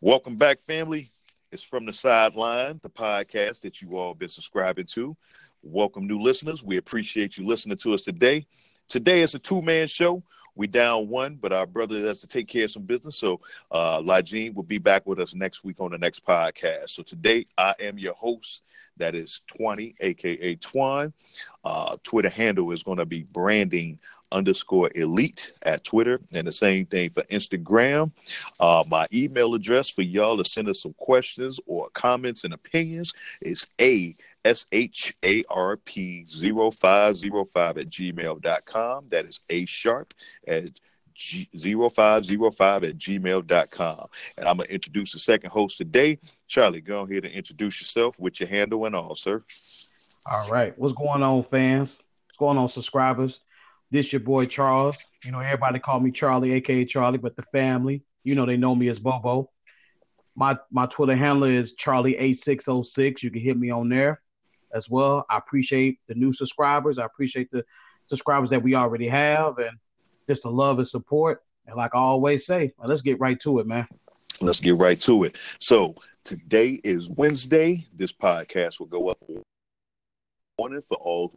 Welcome back, family. It's from the sideline, the podcast that you all been subscribing to. Welcome, new listeners. We appreciate you listening to us today. Today is a two man show. We down one, but our brother has to take care of some business. So uh Lajine will be back with us next week on the next podcast. So today I am your host. That is 20, aka Twine. Uh, Twitter handle is going to be branding underscore elite at Twitter, and the same thing for Instagram. Uh, my email address for y'all to send us some questions or comments and opinions is a S H A R P 0505 at gmail.com. That is A sharp at G- 0505 at gmail.com. And I'm going to introduce the second host today. Charlie, go ahead and introduce yourself with your handle and all, sir. All right. What's going on, fans? What's going on, subscribers? This your boy Charles. You know, everybody call me Charlie, aka Charlie, but the family, you know, they know me as Bobo. My my Twitter handle is Charlie8606. You can hit me on there as well. I appreciate the new subscribers. I appreciate the subscribers that we already have and just the love and support. And like I always say, let's get right to it, man. Let's get right to it. So today is Wednesday. This podcast will go up morning for all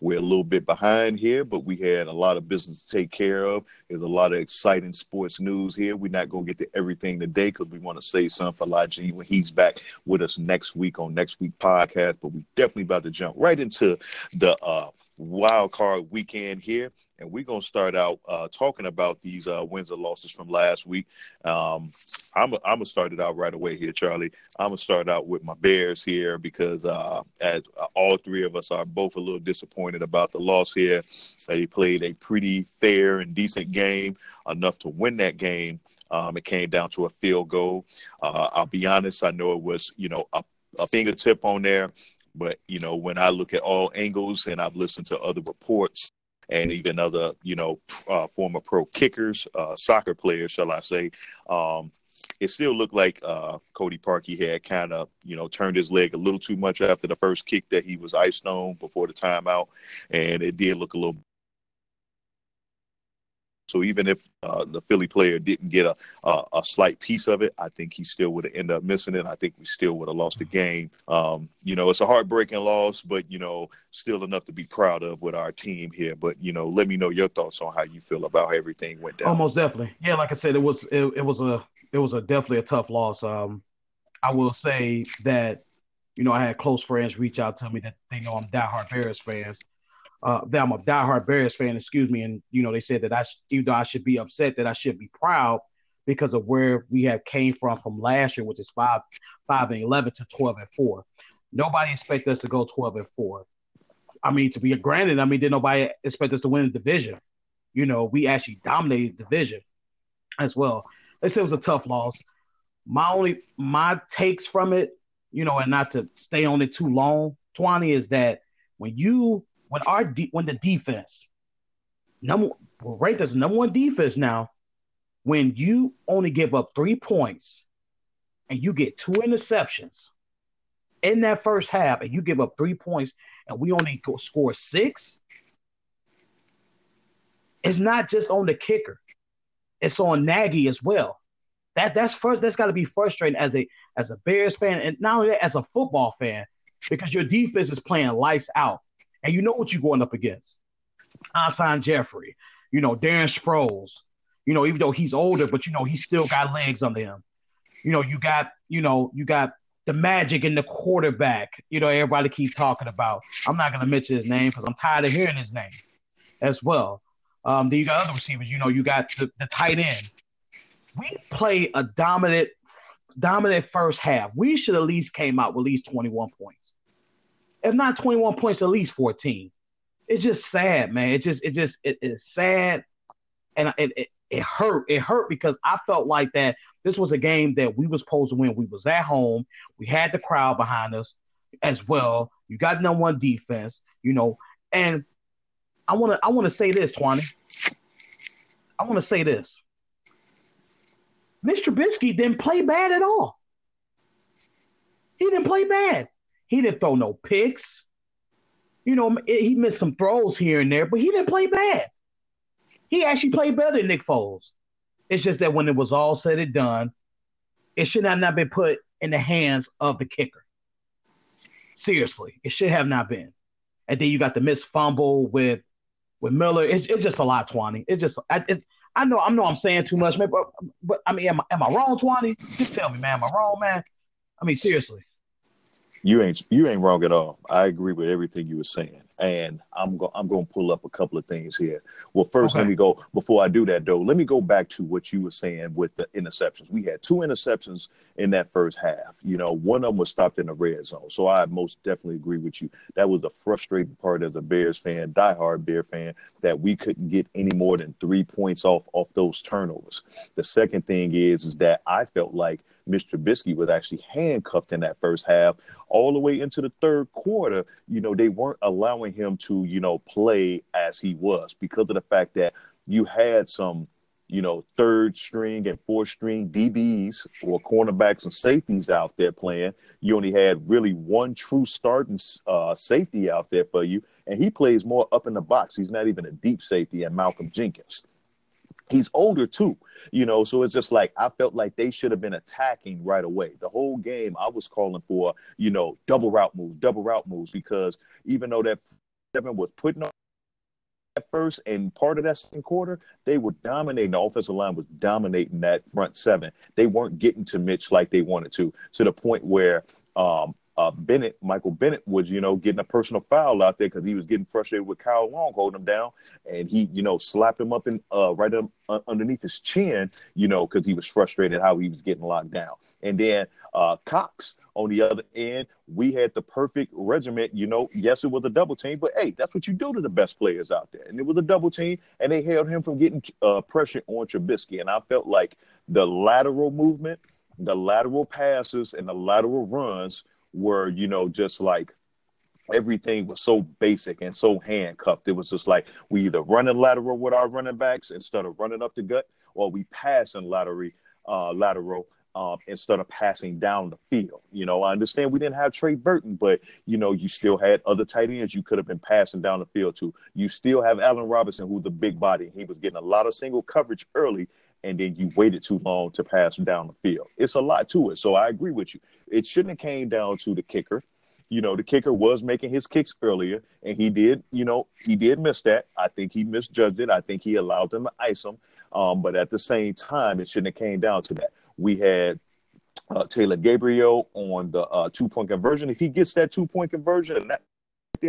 We're a little bit behind here, but we had a lot of business to take care of. There's a lot of exciting sports news here. We're not going to get to everything today because we want to say something for Laji when he's back with us next week on next week podcast. But we definitely about to jump right into the uh, wild card weekend here and we're gonna start out uh, talking about these uh, wins and losses from last week. Um, I'm I'm gonna start it out right away here, Charlie. I'm gonna start out with my Bears here because uh, as uh, all three of us are both a little disappointed about the loss here. They played a pretty fair and decent game, enough to win that game. Um, it came down to a field goal. Uh, I'll be honest, I know it was you know a, a fingertip on there. But you know, when I look at all angles and I've listened to other reports, and even other, you know, uh, former pro kickers, uh, soccer players, shall I say. Um, it still looked like uh, Cody Parkey had kind of, you know, turned his leg a little too much after the first kick that he was iced on before the timeout, and it did look a little so even if uh, the Philly player didn't get a, a, a slight piece of it, I think he still would have ended up missing it. I think we still would have lost the game. Um, you know, it's a heartbreaking loss, but you know, still enough to be proud of with our team here. But you know, let me know your thoughts on how you feel about how everything went down. Almost definitely, yeah. Like I said, it was it, it was a it was a definitely a tough loss. Um, I will say that you know I had close friends reach out to me that they know I'm diehard Bears fans uh, that I'm a diehard Bears fan, excuse me, and you know they said that I, sh- even though I should be upset, that I should be proud because of where we have came from from last year, which is five, five and eleven to twelve and four. Nobody expected us to go twelve and four. I mean, to be granted, I mean, did nobody expect us to win the division? You know, we actually dominated the division as well. They said it was a tough loss. My only my takes from it, you know, and not to stay on it too long, Twenty, is that when you when our de- when the defense number as number one defense now, when you only give up three points and you get two interceptions in that first half, and you give up three points and we only score six, it's not just on the kicker; it's on Nagy as well. That that's first. That's got to be frustrating as a as a Bears fan, and not only that, as a football fan, because your defense is playing lights out and you know what you're going up against. Alshon Jeffery, you know, Darren Sproles, you know, even though he's older, but you know, he's still got legs under him. You know, you got, you know, you got the magic in the quarterback, you know, everybody keeps talking about. I'm not gonna mention his name because I'm tired of hearing his name as well. Um, then you got other receivers, you know, you got the, the tight end. We play a dominant, dominant first half. We should at least came out with at least 21 points if not 21 points, at least 14. It's just sad, man. It just, it just, it is sad, and it, it, it hurt. It hurt because I felt like that this was a game that we was supposed to win. We was at home. We had the crowd behind us as well. You got number one defense, you know, and I want to, I want to say this, Twani. I want to say this. Mr. Trubisky didn't play bad at all. He didn't play bad. He didn't throw no picks. You know, he missed some throws here and there, but he didn't play bad. He actually played better than Nick Foles. It's just that when it was all said and done, it should have not been put in the hands of the kicker. Seriously, it should have not been. And then you got the missed fumble with with Miller. It's, it's just a lot, Twani. It's just I, it's, I know I know I'm saying too much, man. But, but I mean, am I, am I wrong, Twani? Just tell me, man. Am I wrong, man? I mean, seriously. You ain't you ain't wrong at all. I agree with everything you were saying and I'm going I'm going to pull up a couple of things here. Well, first, okay. let me go before I do that though. Let me go back to what you were saying with the interceptions. We had two interceptions in that first half. You know, one of them was stopped in the red zone. So I most definitely agree with you. That was the frustrating part as a Bears fan, diehard Bear fan, that we couldn't get any more than three points off off those turnovers. The second thing is is that I felt like Mr. Trubisky was actually handcuffed in that first half all the way into the third quarter. You know, they weren't allowing him to, you know, play as he was because of the fact that you had some, you know, third string and fourth string DBs or cornerbacks and safeties out there playing. You only had really one true starting uh, safety out there for you, and he plays more up in the box. He's not even a deep safety, and Malcolm Jenkins he's older too, you know. So it's just like I felt like they should have been attacking right away. The whole game, I was calling for, you know, double route moves, double route moves, because even though that seven was putting on at first and part of that second quarter, they were dominating. The offensive line was dominating that front seven. They weren't getting to Mitch like they wanted to, to the point where um, uh, Bennett, Michael Bennett was, you know, getting a personal foul out there because he was getting frustrated with Kyle Long holding him down, and he, you know, slapped him up in uh, right up, uh, underneath his chin, you know, because he was frustrated how he was getting locked down. And then uh, Cox on the other end, we had the perfect regiment. You know, yes, it was a double team, but hey, that's what you do to the best players out there. And it was a double team, and they held him from getting uh, pressure on Trubisky. And I felt like the lateral movement, the lateral passes, and the lateral runs were, you know, just like everything was so basic and so handcuffed. It was just like we either running lateral with our running backs instead of running up the gut, or we passing lateral, uh, lateral um, instead of passing down the field. You know, I understand we didn't have Trey Burton, but you know, you still had other tight ends you could have been passing down the field to. You still have Allen Robinson, who's a big body. He was getting a lot of single coverage early, and then you waited too long to pass down the field. It's a lot to it. So I agree with you. It shouldn't have came down to the kicker. You know, the kicker was making his kicks earlier, and he did, you know, he did miss that. I think he misjudged it. I think he allowed them to ice him. Um, but at the same time, it shouldn't have came down to that. We had uh, Taylor Gabriel on the uh, two point conversion. If he gets that two point conversion and that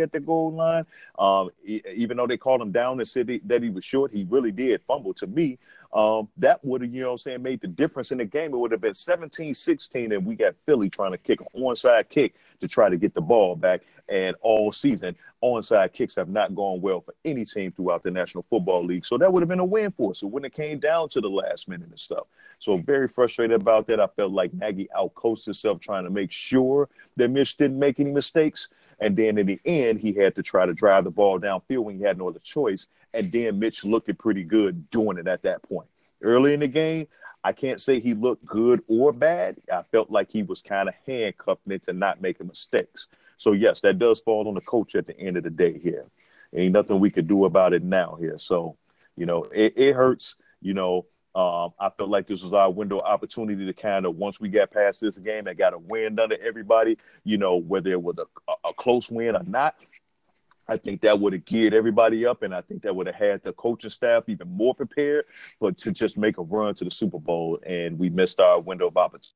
at the goal line. Um, even though they called him down and said that he was short, he really did fumble to me. Um, that would have, you know I'm saying, made the difference in the game. It would have been 17 16, and we got Philly trying to kick an onside kick to try to get the ball back. And all season, onside kicks have not gone well for any team throughout the National Football League. So that would have been a win for us. So when it came down to the last minute and stuff. So very frustrated about that. I felt like Nagy outcoached himself trying to make sure that Mitch didn't make any mistakes. And then in the end, he had to try to drive the ball downfield when he had no other choice. And then Mitch looked pretty good doing it at that point. Early in the game, I can't say he looked good or bad. I felt like he was kind of handcuffed into not making mistakes. So yes, that does fall on the coach at the end of the day here. Ain't nothing we could do about it now here. So, you know, it, it hurts. You know, um, I felt like this was our window opportunity to kind of once we got past this game and got a win under everybody, you know, whether it was a, a close win or not. I think that would have geared everybody up, and I think that would have had the coaching staff even more prepared. But to just make a run to the Super Bowl, and we missed our window of opportunity.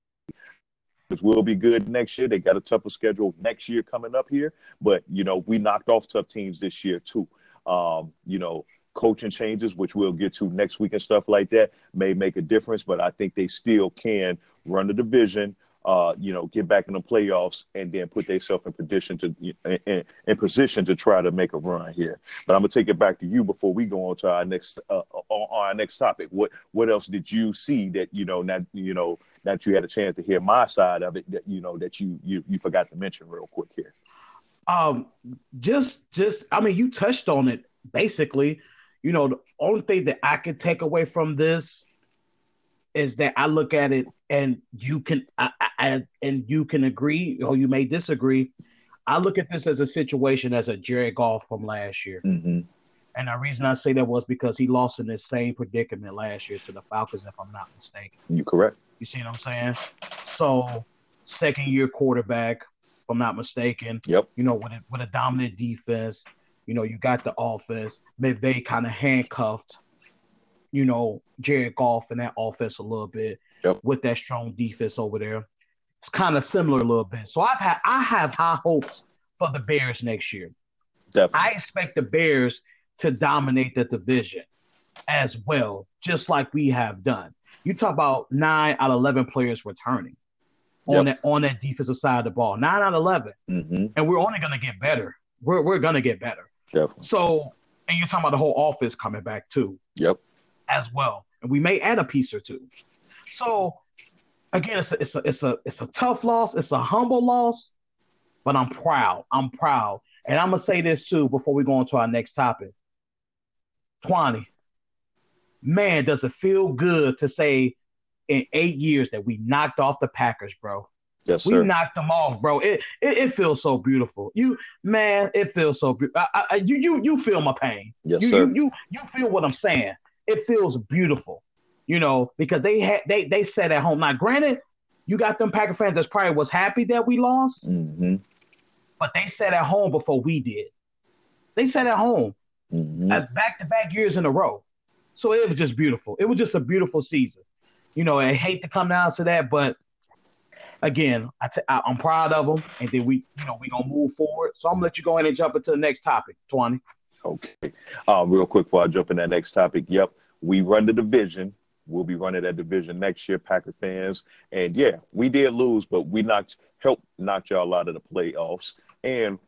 This will be good next year. They got a tougher schedule next year coming up here, but you know we knocked off tough teams this year too. Um, you know, coaching changes, which we'll get to next week and stuff like that, may make a difference. But I think they still can run the division, uh, you know, get back in the playoffs and then put themselves in position to in, in, position to try to make a run here. But I'm gonna take it back to you before we go on to our next uh, our next topic. What what else did you see that you know that you know that you had a chance to hear my side of it that you know that you you you forgot to mention real quick here? Um, just just I mean, you touched on it basically you know, the only thing that I can take away from this is that I look at it and you can I, I, and you can agree or you may disagree. I look at this as a situation as a Jared Goff from last year. Mm-hmm. And the reason I say that was because he lost in this same predicament last year to the Falcons, if I'm not mistaken. You correct. You see what I'm saying? So, second year quarterback, if I'm not mistaken. Yep. You know, with a, with a dominant defense, you know, you got the offense. McVay kind of handcuffed, you know, Jared Goff and that offense a little bit Yep. with that strong defense over there. It's kind of similar a little bit. So I've had I have high hopes for the Bears next year. Definitely. I expect the Bears to dominate the division as well, just like we have done. You talk about nine out of eleven players returning on that on that defensive side of the ball. Nine out of eleven, mm-hmm. and we're only gonna get better. We're we're gonna get better. Definitely. So, and you're talking about the whole office coming back too, Yep. As well, and we may add a piece or two. So, again, it's a, it's a it's a it's a tough loss. It's a humble loss, but I'm proud. I'm proud, and I'm gonna say this too before we go on to our next topic. Twani, man, does it feel good to say in eight years that we knocked off the Packers, bro? Yes, We knocked them off, bro. It, it it feels so beautiful. You man, it feels so beautiful. I, I, you you you feel my pain. yes, you, sir. you you you feel what I'm saying. It feels beautiful, you know, because they had they they said at home. Now, granted, you got them Packer fans that's probably was happy that we lost, mm-hmm. but they said at home before we did. They said at home back to back years in a row. So it was just beautiful. It was just a beautiful season. You know, I hate to come down to that, but again, I t- I, I'm proud of them, and then we, you know, we gonna move forward. So I'm gonna let you go ahead and jump into the next topic, Twenty. Okay. Um, real quick before I jump in that next topic. Yep, we run the division. We'll be running that division next year, Packer fans. And yeah, we did lose, but we knocked helped knock y'all out of the playoffs. And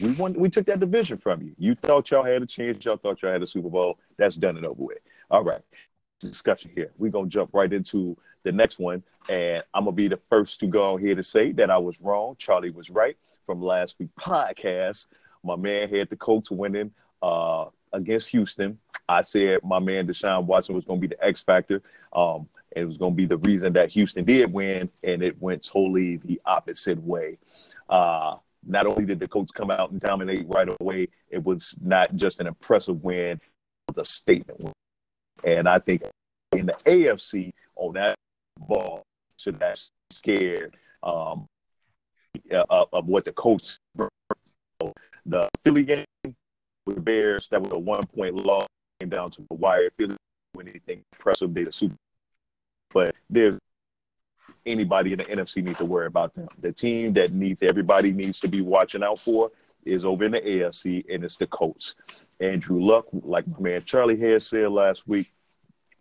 we won we took that division from you. You thought y'all had a chance, y'all thought y'all had a Super Bowl. That's done and over with. All right. Discussion here. We're gonna jump right into the next one. And I'm gonna be the first to go on here to say that I was wrong. Charlie was right from last week podcast. My man had the Colts winning uh, against Houston. I said my man Deshaun Watson was going to be the X factor. Um, it was going to be the reason that Houston did win, and it went totally the opposite way. Uh, not only did the Colts come out and dominate right away, it was not just an impressive win, was a statement win. And I think in the AFC on that ball should have scared um, of, of what the Colts the Philly game with Bears, that was a one point loss, came down to the wire. Philly win anything impressive, they the Super But there's anybody in the NFC needs to worry about them. The team that needs everybody needs to be watching out for is over in the AFC, and it's the Colts. Andrew Luck, like my man Charlie had said last week,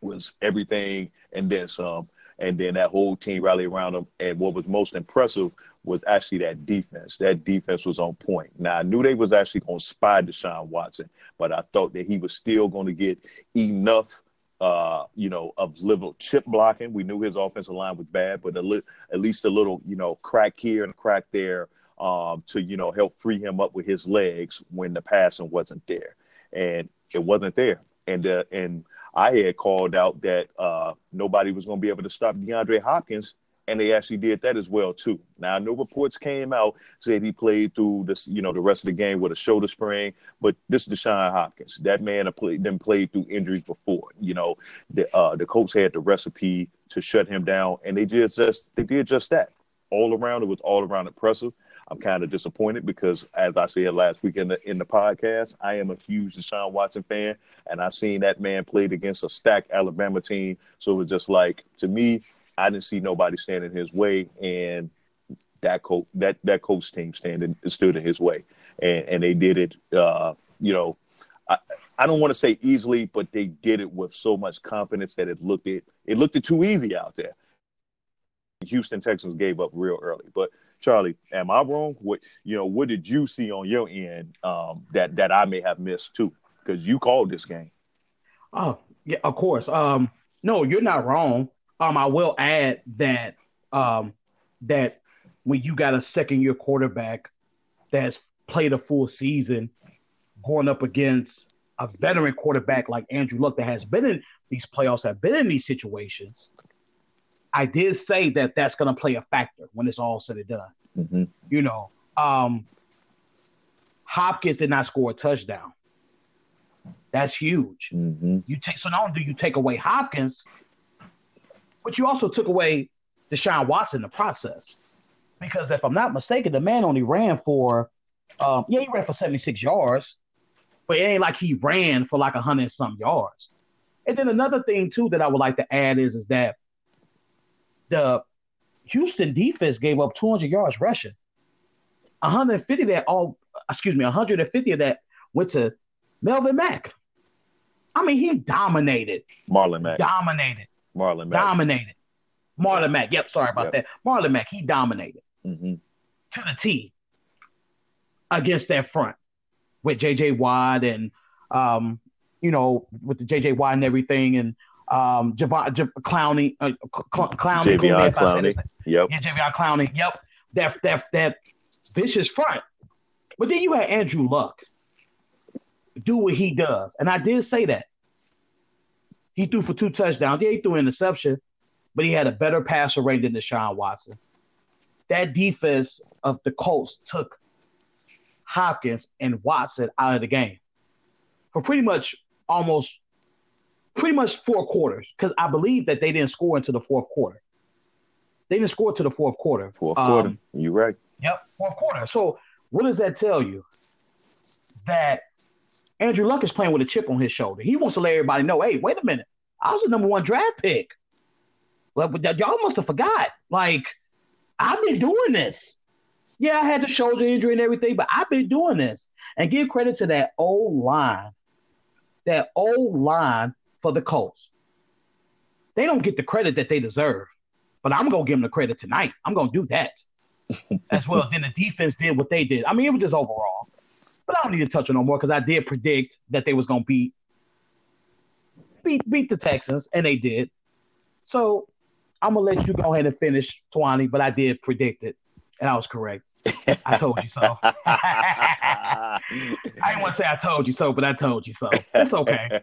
was everything and then some. And then that whole team rallied around him. And what was most impressive was actually that defense. That defense was on point. Now I knew they was actually going to spy Deshaun Watson, but I thought that he was still going to get enough, uh, you know, of little chip blocking. We knew his offensive line was bad, but li- at least a little, you know, crack here and crack there um, to you know help free him up with his legs when the passing wasn't there, and it wasn't there. And uh, and I had called out that uh, nobody was going to be able to stop DeAndre Hopkins, and they actually did that as well too. Now, no reports came out said he played through this, you know, the rest of the game with a shoulder sprain, but this is Deshaun Hopkins. That man played, then played through injuries before. You know, the uh, the Colts had the recipe to shut him down, and they did just they did just that. All around, it was all around impressive. I'm kind of disappointed because, as I said last week in the in the podcast, I am a huge Deshaun Watson fan, and I've seen that man played against a stacked Alabama team. So it was just like to me, I didn't see nobody standing his way, and that coach that that coach team standing stood in his way, and and they did it. Uh, you know, I I don't want to say easily, but they did it with so much confidence that it looked it it looked it too easy out there. Houston Texans gave up real early. But Charlie, am I wrong? What you know? What did you see on your end um, that that I may have missed too? Because you called this game. Oh, yeah, of course. Um, no, you're not wrong. Um, I will add that um, that when you got a second year quarterback that's played a full season, going up against a veteran quarterback like Andrew Luck that has been in these playoffs, have been in these situations. I did say that that's going to play a factor when it's all said and done. Mm-hmm. You know, um, Hopkins did not score a touchdown. That's huge. Mm-hmm. You take so not only do you take away Hopkins, but you also took away Deshaun Watson in the process. Because if I'm not mistaken, the man only ran for, um, yeah, he ran for 76 yards, but it ain't like he ran for like a hundred some yards. And then another thing too that I would like to add is is that the Houston defense gave up 200 yards rushing. 150 that all, excuse me, 150 of that went to Melvin Mack. I mean, he dominated, Marlon Mack. dominated, Marlon Mack. dominated. Marlon Mack. Yep, sorry about Yep. that. Marlon Mack, he dominated hmm to the T against that front with JJ Watt and um, you know, with the JJ Watt and everything and um Javon J- Clowney uh, Cl- Clowney Javion if I said his Clowney. Yep. Yeah, Javion Clowney. Yep. That that that vicious front. But then you had Andrew Luck do what he does. And I did say that. He threw for two touchdowns. Yeah, he threw an interception, but he had a better passer rate than Deshaun Watson. That defense of the Colts took Hopkins and Watson out of the game for pretty much almost pretty much four quarters. Because I believe that they didn't score into the fourth quarter. They didn't score to the fourth quarter. Fourth Um, quarter. You right. Yep, fourth quarter. So what does that tell you? That Andrew Luck is playing with a chip on his shoulder. He wants to let everybody know, hey, wait a minute. I was the number one draft pick. Well, y'all must have forgot. Like, I've been doing this. Yeah, I had the shoulder injury and everything, but I've been doing this. And give credit to that old line. That old line for the Colts. They don't get the credit that they deserve. But I'm gonna give them the credit tonight. I'm gonna do that as well. Then the defense did what they did. I mean, it was just overall. But I don't need to touch on no more because I did predict that they was gonna beat beat beat the Texans, and they did. So I'm gonna let you go ahead and finish, Twani. But I did predict it, and I was correct. I told you so. I didn't want to say I told you so, but I told you so. It's okay.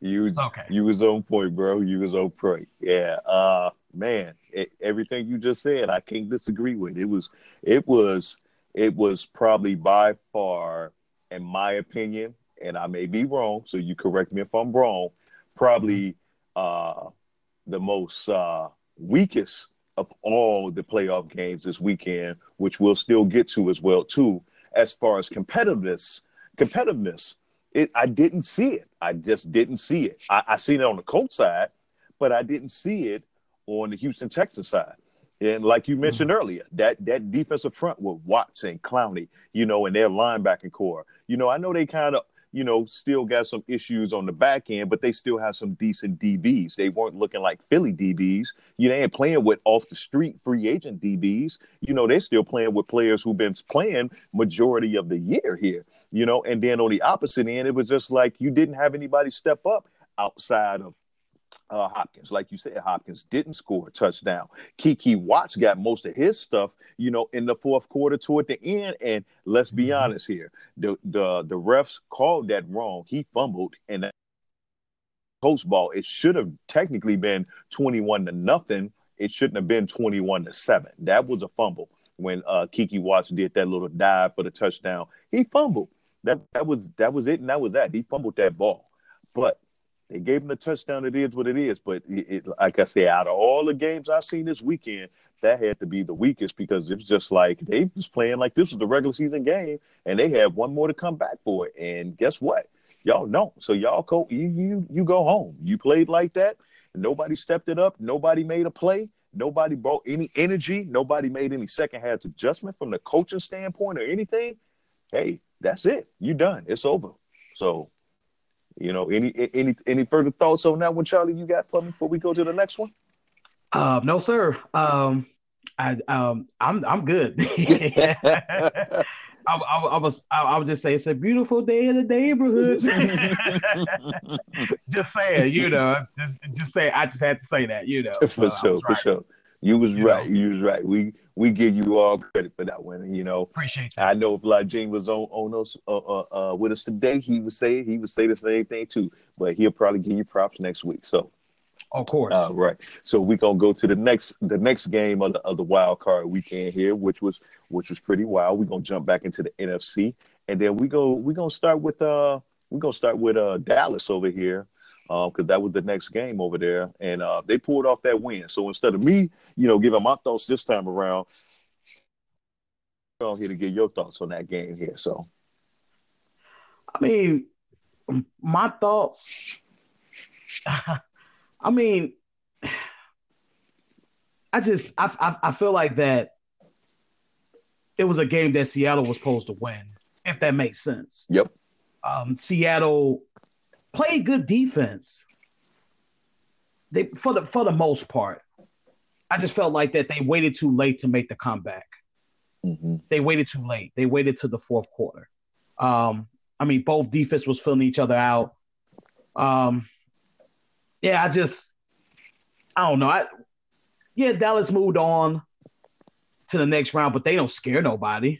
you was It's okay. you was on point, bro. You was on point. Yeah. Uh man, it, everything you just said, I can't disagree with. It was it was it was probably by far, in my opinion, and I may be wrong, so you correct me if I'm wrong, probably uh the most uh weakest of all the playoff games this weekend, which we'll still get to as well too, as far as competitiveness, competitiveness. It, I didn't see it. I just didn't see it. I, I seen it on the Colts side, but I didn't see it on the Houston Texans side. And like you mm-hmm. mentioned earlier, that that defensive front with Watson, Clowney, you know, and their linebacking core. You know, I know they kind of, you know, still got some issues on the back end, but they still have some decent DBs. They weren't looking like Philly DBs. You know, they ain't playing with off the street free agent DBs. You know, they're still playing with players who've been playing majority of the year here. You know, and then on the opposite end, it was just like you didn't have anybody step up outside of uh, Hopkins. Like you said, Hopkins didn't score a touchdown. Kiki Watts got most of his stuff, you know, in the fourth quarter toward the end. And let's be Mhm. honest here, the the the refs called that wrong. He fumbled, and that post ball. It should have technically been twenty-one to nothing. It shouldn't have been twenty-one to seven. That was a fumble when uh, Kiki Watts did that little dive for the touchdown. He fumbled. That that was that was it, and that was that. He fumbled that ball, but they gave him the touchdown. It is what it is. But it, it, like I say, out of all the games I've seen this weekend, that had to be the weakest because it was just like they was playing like this was the regular season game, and they had one more to come back for it. And guess what? Y'all don't. So y'all go. You you you go home. You played like that. Nobody stepped it up. Nobody made a play. Nobody brought any energy. Nobody made any second half adjustment from the coaching standpoint or anything. Hey, that's it. You done. It's over. So, you know, any any any further thoughts on that one, Charlie? You got me before we go to the next one? Uh, no, sir. Um, I um, I'm I'm good. I, I, I was I, I would just say it's a beautiful day in the neighborhood. just saying, you know, just just say I just had to say that, you know. for I sure, was for right. sure. You was You right. know. You was right. We we give you all credit for that one. You know, Appreciate that. I know if Lajine was on on us uh, uh, uh, with us today, he would say he would say the same thing too. But he'll probably give you props next week. So Of course. Uh, right. So we're gonna go to the next the next game of the of the wild card weekend here, which was which was pretty wild. We're gonna jump back into the NFC, and then we go we're gonna start with uh we're gonna start with uh Dallas over here. Because um, that was the next game over there, and uh, they pulled off that win. So instead of me, you know, giving my thoughts this time around, I'm here to get your thoughts on that game here. So, I mean, my thoughts. I mean, I just I, I, I feel like that it was a game that Seattle was supposed to win, if that makes sense. Yep. Um, Seattle played good defense. They for the for the most part. I just felt like that they waited too late to make the comeback. Mm-hmm. They waited too late. They waited to the fourth quarter. Um, I mean, both defense was filling each other out. Um, yeah, I just I don't know. I yeah, Dallas moved on to the next round, but they don't scare nobody.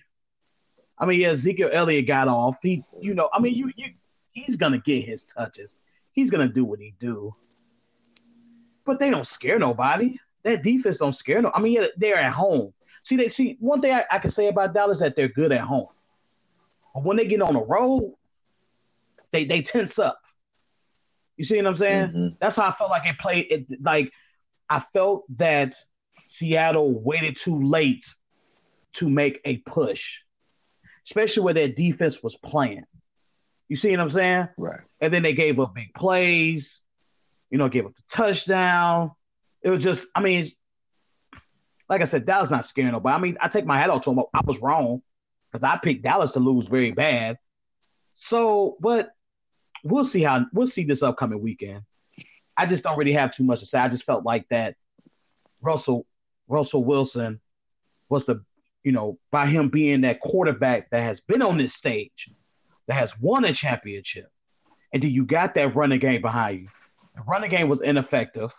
I mean, yeah, Ezekiel Elliott got off. He, you know, I mean, you, you, he's gonna get his touches. He's gonna do what he do. But they don't scare nobody. That defense don't scare no. I mean, yeah, they're at home. See, they see one thing I, I can say about Dallas that they're good at home. But when they get on the road, they they tense up. You see what I'm saying? Mm-hmm. That's how I felt like it played. It like I felt that Seattle waited too late to make a push, especially where their defense was playing. You see what I'm saying? Right. And then they gave up big plays. You know, gave up the touchdown. It was just, I mean, like I said, Dallas not scaring nobody. I mean, I take my hat off to them. I was wrong because I picked Dallas to lose very bad. So, but we'll see how we'll see this upcoming weekend. I just don't really have too much to say. I just felt like that Russell Russell Wilson was the you know by him being that quarterback that has been on this stage, that has won a championship, and do you got that running game behind you? The running game was ineffective,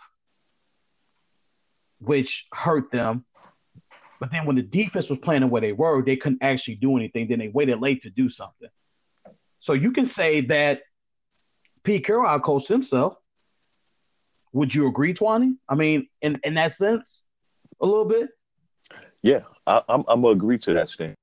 which hurt them. But then when the defense was playing the way they were, they couldn't actually do anything. Then they waited late to do something. So you can say that Pete Carroll outcoached himself. Would you agree, Twani? I mean, in, in that sense, a little bit. Yeah, I, am I'm, I'm gonna agree to that stand.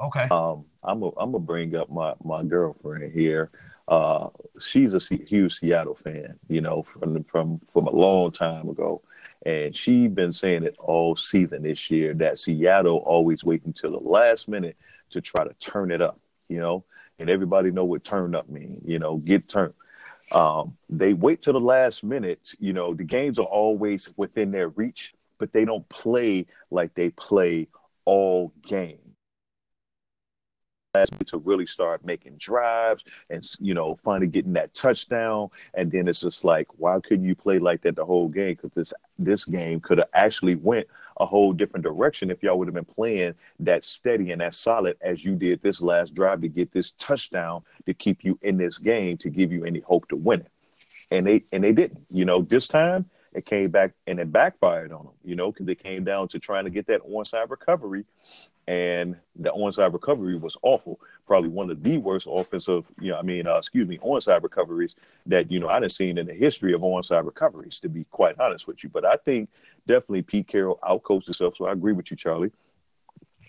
Okay. Um, I'm a, I'm gonna bring up my my girlfriend here. Uh, she's a huge Seattle fan, you know, from from from a long time ago, and she been saying it all season this year that Seattle always wait until the last minute to try to turn it up, you know, and everybody know what turn up mean, you know, get turned. Um, they wait till the last minute. You know, the games are always within their reach, but they don't play like they play all game. To really start making drives and you know finally getting that touchdown, and then it's just like, why couldn't you play like that the whole game? Because this this game could have actually went a whole different direction if y'all would have been playing that steady and that solid as you did this last drive to get this touchdown to keep you in this game to give you any hope to win it. And they and they didn't. You know, this time it came back and it backfired on them. You know, because they came down to trying to get that onside recovery, and the onside recovery was awful. Probably one of the worst offensive, you know, I mean, uh, excuse me, onside recoveries that you know I didn't seen in the history of onside recoveries. To be quite honest with you, but I think definitely Pete Carroll outcoached himself. So I agree with you, Charlie.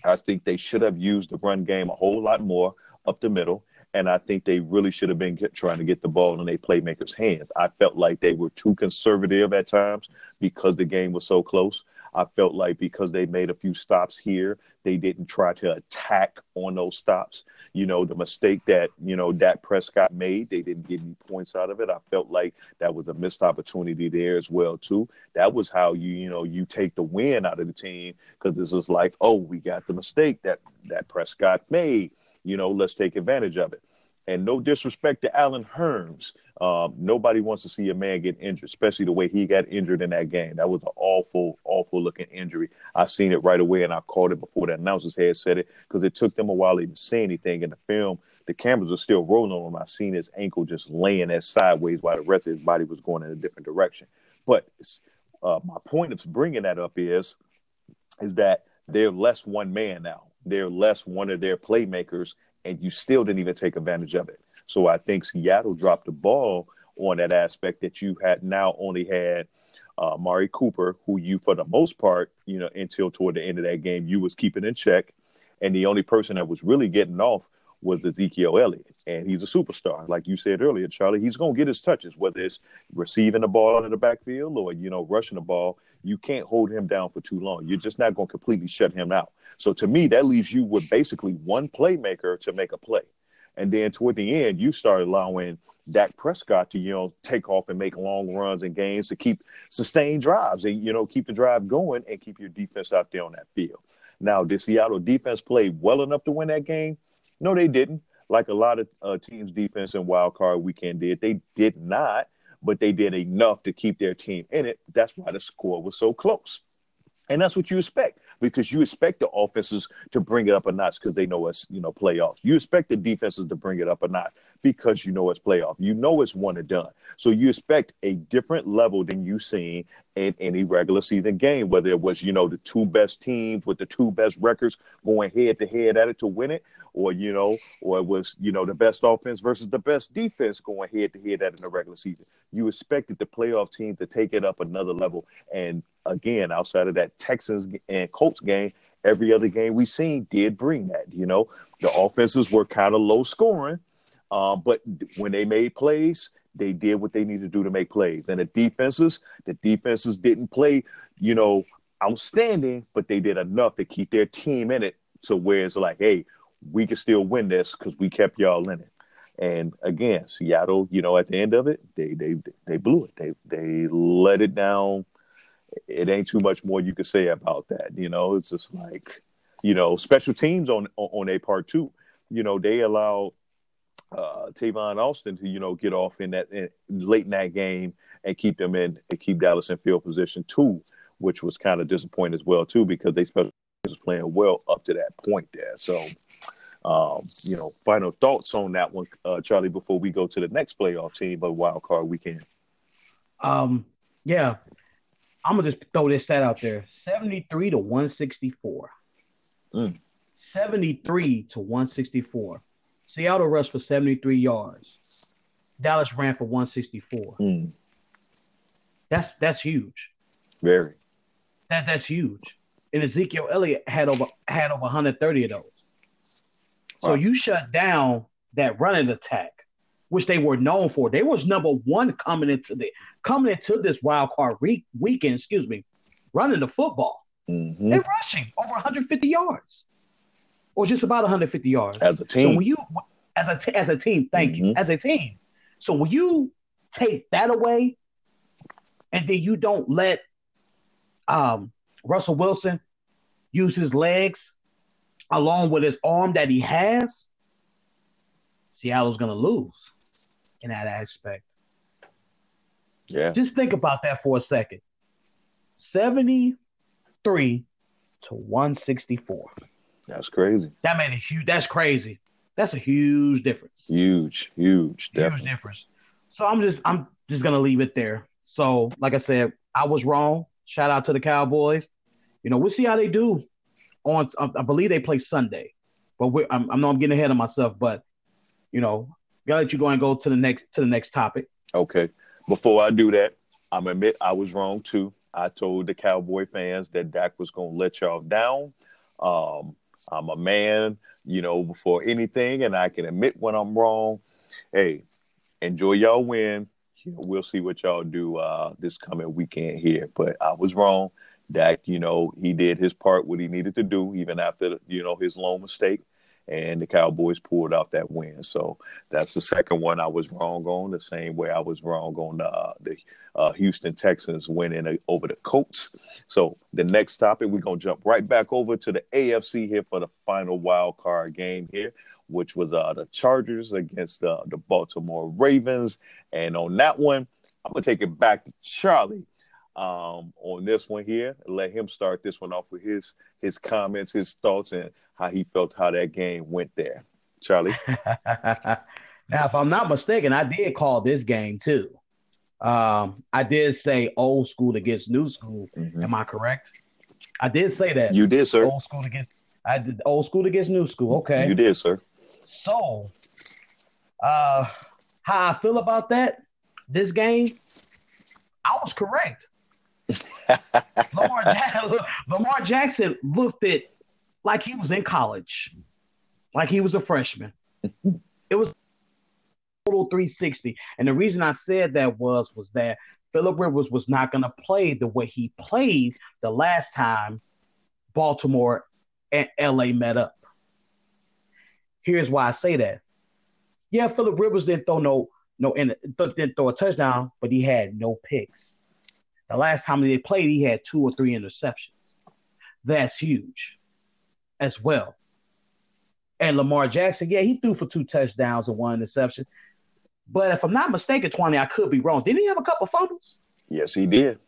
I think they should have used the run game a whole lot more up the middle. And I think they really should have been trying to get the ball in their playmakers' hands. I felt like they were too conservative at times because the game was so close. I felt like because they made a few stops here, they didn't try to attack on those stops. You know, the mistake that, you know, Dak Prescott made, they didn't get any points out of it. I felt like that was a missed opportunity there as well, too. That was how you, you know, you take the win out of the team because this was like, oh, we got the mistake that that Prescott made. You know, let's take advantage of it. And no disrespect to Allen Hurns. Um, nobody wants to see a man get injured, especially the way he got injured in that game. That was an awful, awful looking injury. I seen it right away and I caught it before the announcers had said it because it took them a while to even say anything in the film. The cameras were still rolling on him. I seen his ankle just laying there sideways while the rest of his body was going in a different direction. But uh, my point of bringing that up is, is that they're less one man now. They're less one of their playmakers, and you still didn't even take advantage of it. So I think Seattle dropped the ball on that aspect that you had now only had uh, Mari Cooper, who you for the most part, you know, until toward the end of that game, you was keeping in check, and the only person that was really getting off was Ezekiel Elliott, and he's a superstar, like you said earlier, Charlie. He's gonna get his touches, whether it's receiving the ball out of the backfield or you know rushing the ball. You can't hold him down for too long. You're just not gonna completely shut him out. So to me, that leaves you with basically one playmaker to make a play, and then toward the end, you start allowing Dak Prescott to you know take off and make long runs and gains to keep sustained drives and you know keep the drive going and keep your defense out there on that field. Now, did Seattle defense play well enough to win that game? No, they didn't. Like a lot of uh, teams' defense in wild card weekend did, they did not, but they did enough to keep their team in it. That's why the score was so close. And that's what you expect because you expect the offenses to bring it up a notch because they know it's, you know, playoffs. You expect the defenses to bring it up a notch because you know it's playoff. You know it's one and done. So you expect a different level than you've seen in any regular season game, whether it was, you know, the two best teams with the two best records going head to head at it to win it, or you know, or it was you know the best offense versus the best defense going head to head at in the regular season. You expected the playoff team to take it up another level, and again, outside of that Texans and Colts game, every other game we seen did bring that. You know, the offenses were kind of low scoring, uh, but when they made plays, they did what they needed to do to make plays. And the defenses, the defenses didn't play, you know, outstanding, but they did enough to keep their team in it. So where it's like, hey, we can still win this because we kept y'all in it. And again, Seattle, you know, at the end of it, they they they blew it. They they let it down. It ain't too much more you could say about that. You know, it's just like, you know, special teams on on a part two. You know, they allow uh, Tavon Austin to you know get off in that in, late in that game and keep them in and keep Dallas in field position too, which was kind of disappointing as well too because they special was playing well up to that point there. So um, you know, final thoughts on that one, uh, Charlie, before we go to the next playoff team of wild card weekend. Um, yeah, I'm gonna just throw this stat out there: seventy-three to one sixty-four. Mm. Seventy-three to one sixty-four. Seattle rushed for seventy-three yards. Dallas ran for one sixty-four. Mm. That's that's huge. Very. That that's huge. And Ezekiel Elliott had over had over 130 of those. So you shut down that running attack, which they were known for. They was number one coming into the coming into this wild card re- weekend. Excuse me, running the football. Mm-hmm. They're rushing over 150 yards, or just about 150 yards as a team. So when you as a t- as a team, thank mm-hmm. you, as a team. So when you take that away, and then you don't let um, Russell Wilson use his legs along with his arm that he has, Seattle's going to lose in that aspect. Yeah. Just think about that for a second. 73 to 164. That's crazy. That made a huge that's crazy. That's a huge difference. Huge, huge, definitely. huge difference. So I'm just I'm just gonna leave it there. So like I said, I was wrong. Shout out to the Cowboys. You know, we'll see how they do on I believe they play Sunday, but I'm, I know I'm getting ahead of myself, but you know, gotta let you go and go to the next to the next topic. Okay. Before I do that, I'm admit I was wrong too. I told the Cowboy fans that Dak was gonna let y'all down. Um, I'm a man, you know, before anything, and I can admit when I'm wrong. Hey, enjoy y'all win. we'll see what y'all do uh, this coming weekend here. But I was wrong. Dak, you know, he did his part, what he needed to do, even after, you know, his lone mistake. And the Cowboys pulled out that win. So that's the second one I was wrong on, the same way I was wrong on uh, the uh, Houston Texans winning uh, over the Colts. So the next topic, we're going to jump right back over to the AFC here for the final wild card game here which was uh, the Chargers against the Baltimore Ravens. And on that one, I'm gonna take it back to Charlie um, on this one here. Let him start this one off with his his comments, his thoughts, and how he felt how that game went there. Charlie. now, if I'm not mistaken, I did call this game too. Um, I did say old school against new school. Mm-hmm. Am I correct? I did say that. You did, sir. Old school against I did old school against new school. Okay. You did, sir. So, uh, how I feel about that? this game, I was correct. Lamar, Lamar Jackson looked at like he was in college, like he was a freshman. It was total 360. And the reason I said that was was that Philip Rivers was not going to play the way he played the last time Baltimore and LA met up. Here's why I say that. Yeah, Philip Rivers didn't throw no no in didn't throw a touchdown, but he had no picks. The last time they played, he had two or three interceptions. That's huge as well. And Lamar Jackson, yeah, he threw for two touchdowns and one interception. But if I'm not mistaken, 20, I could be wrong. Didn't he have a couple fumbles? Yes, he did.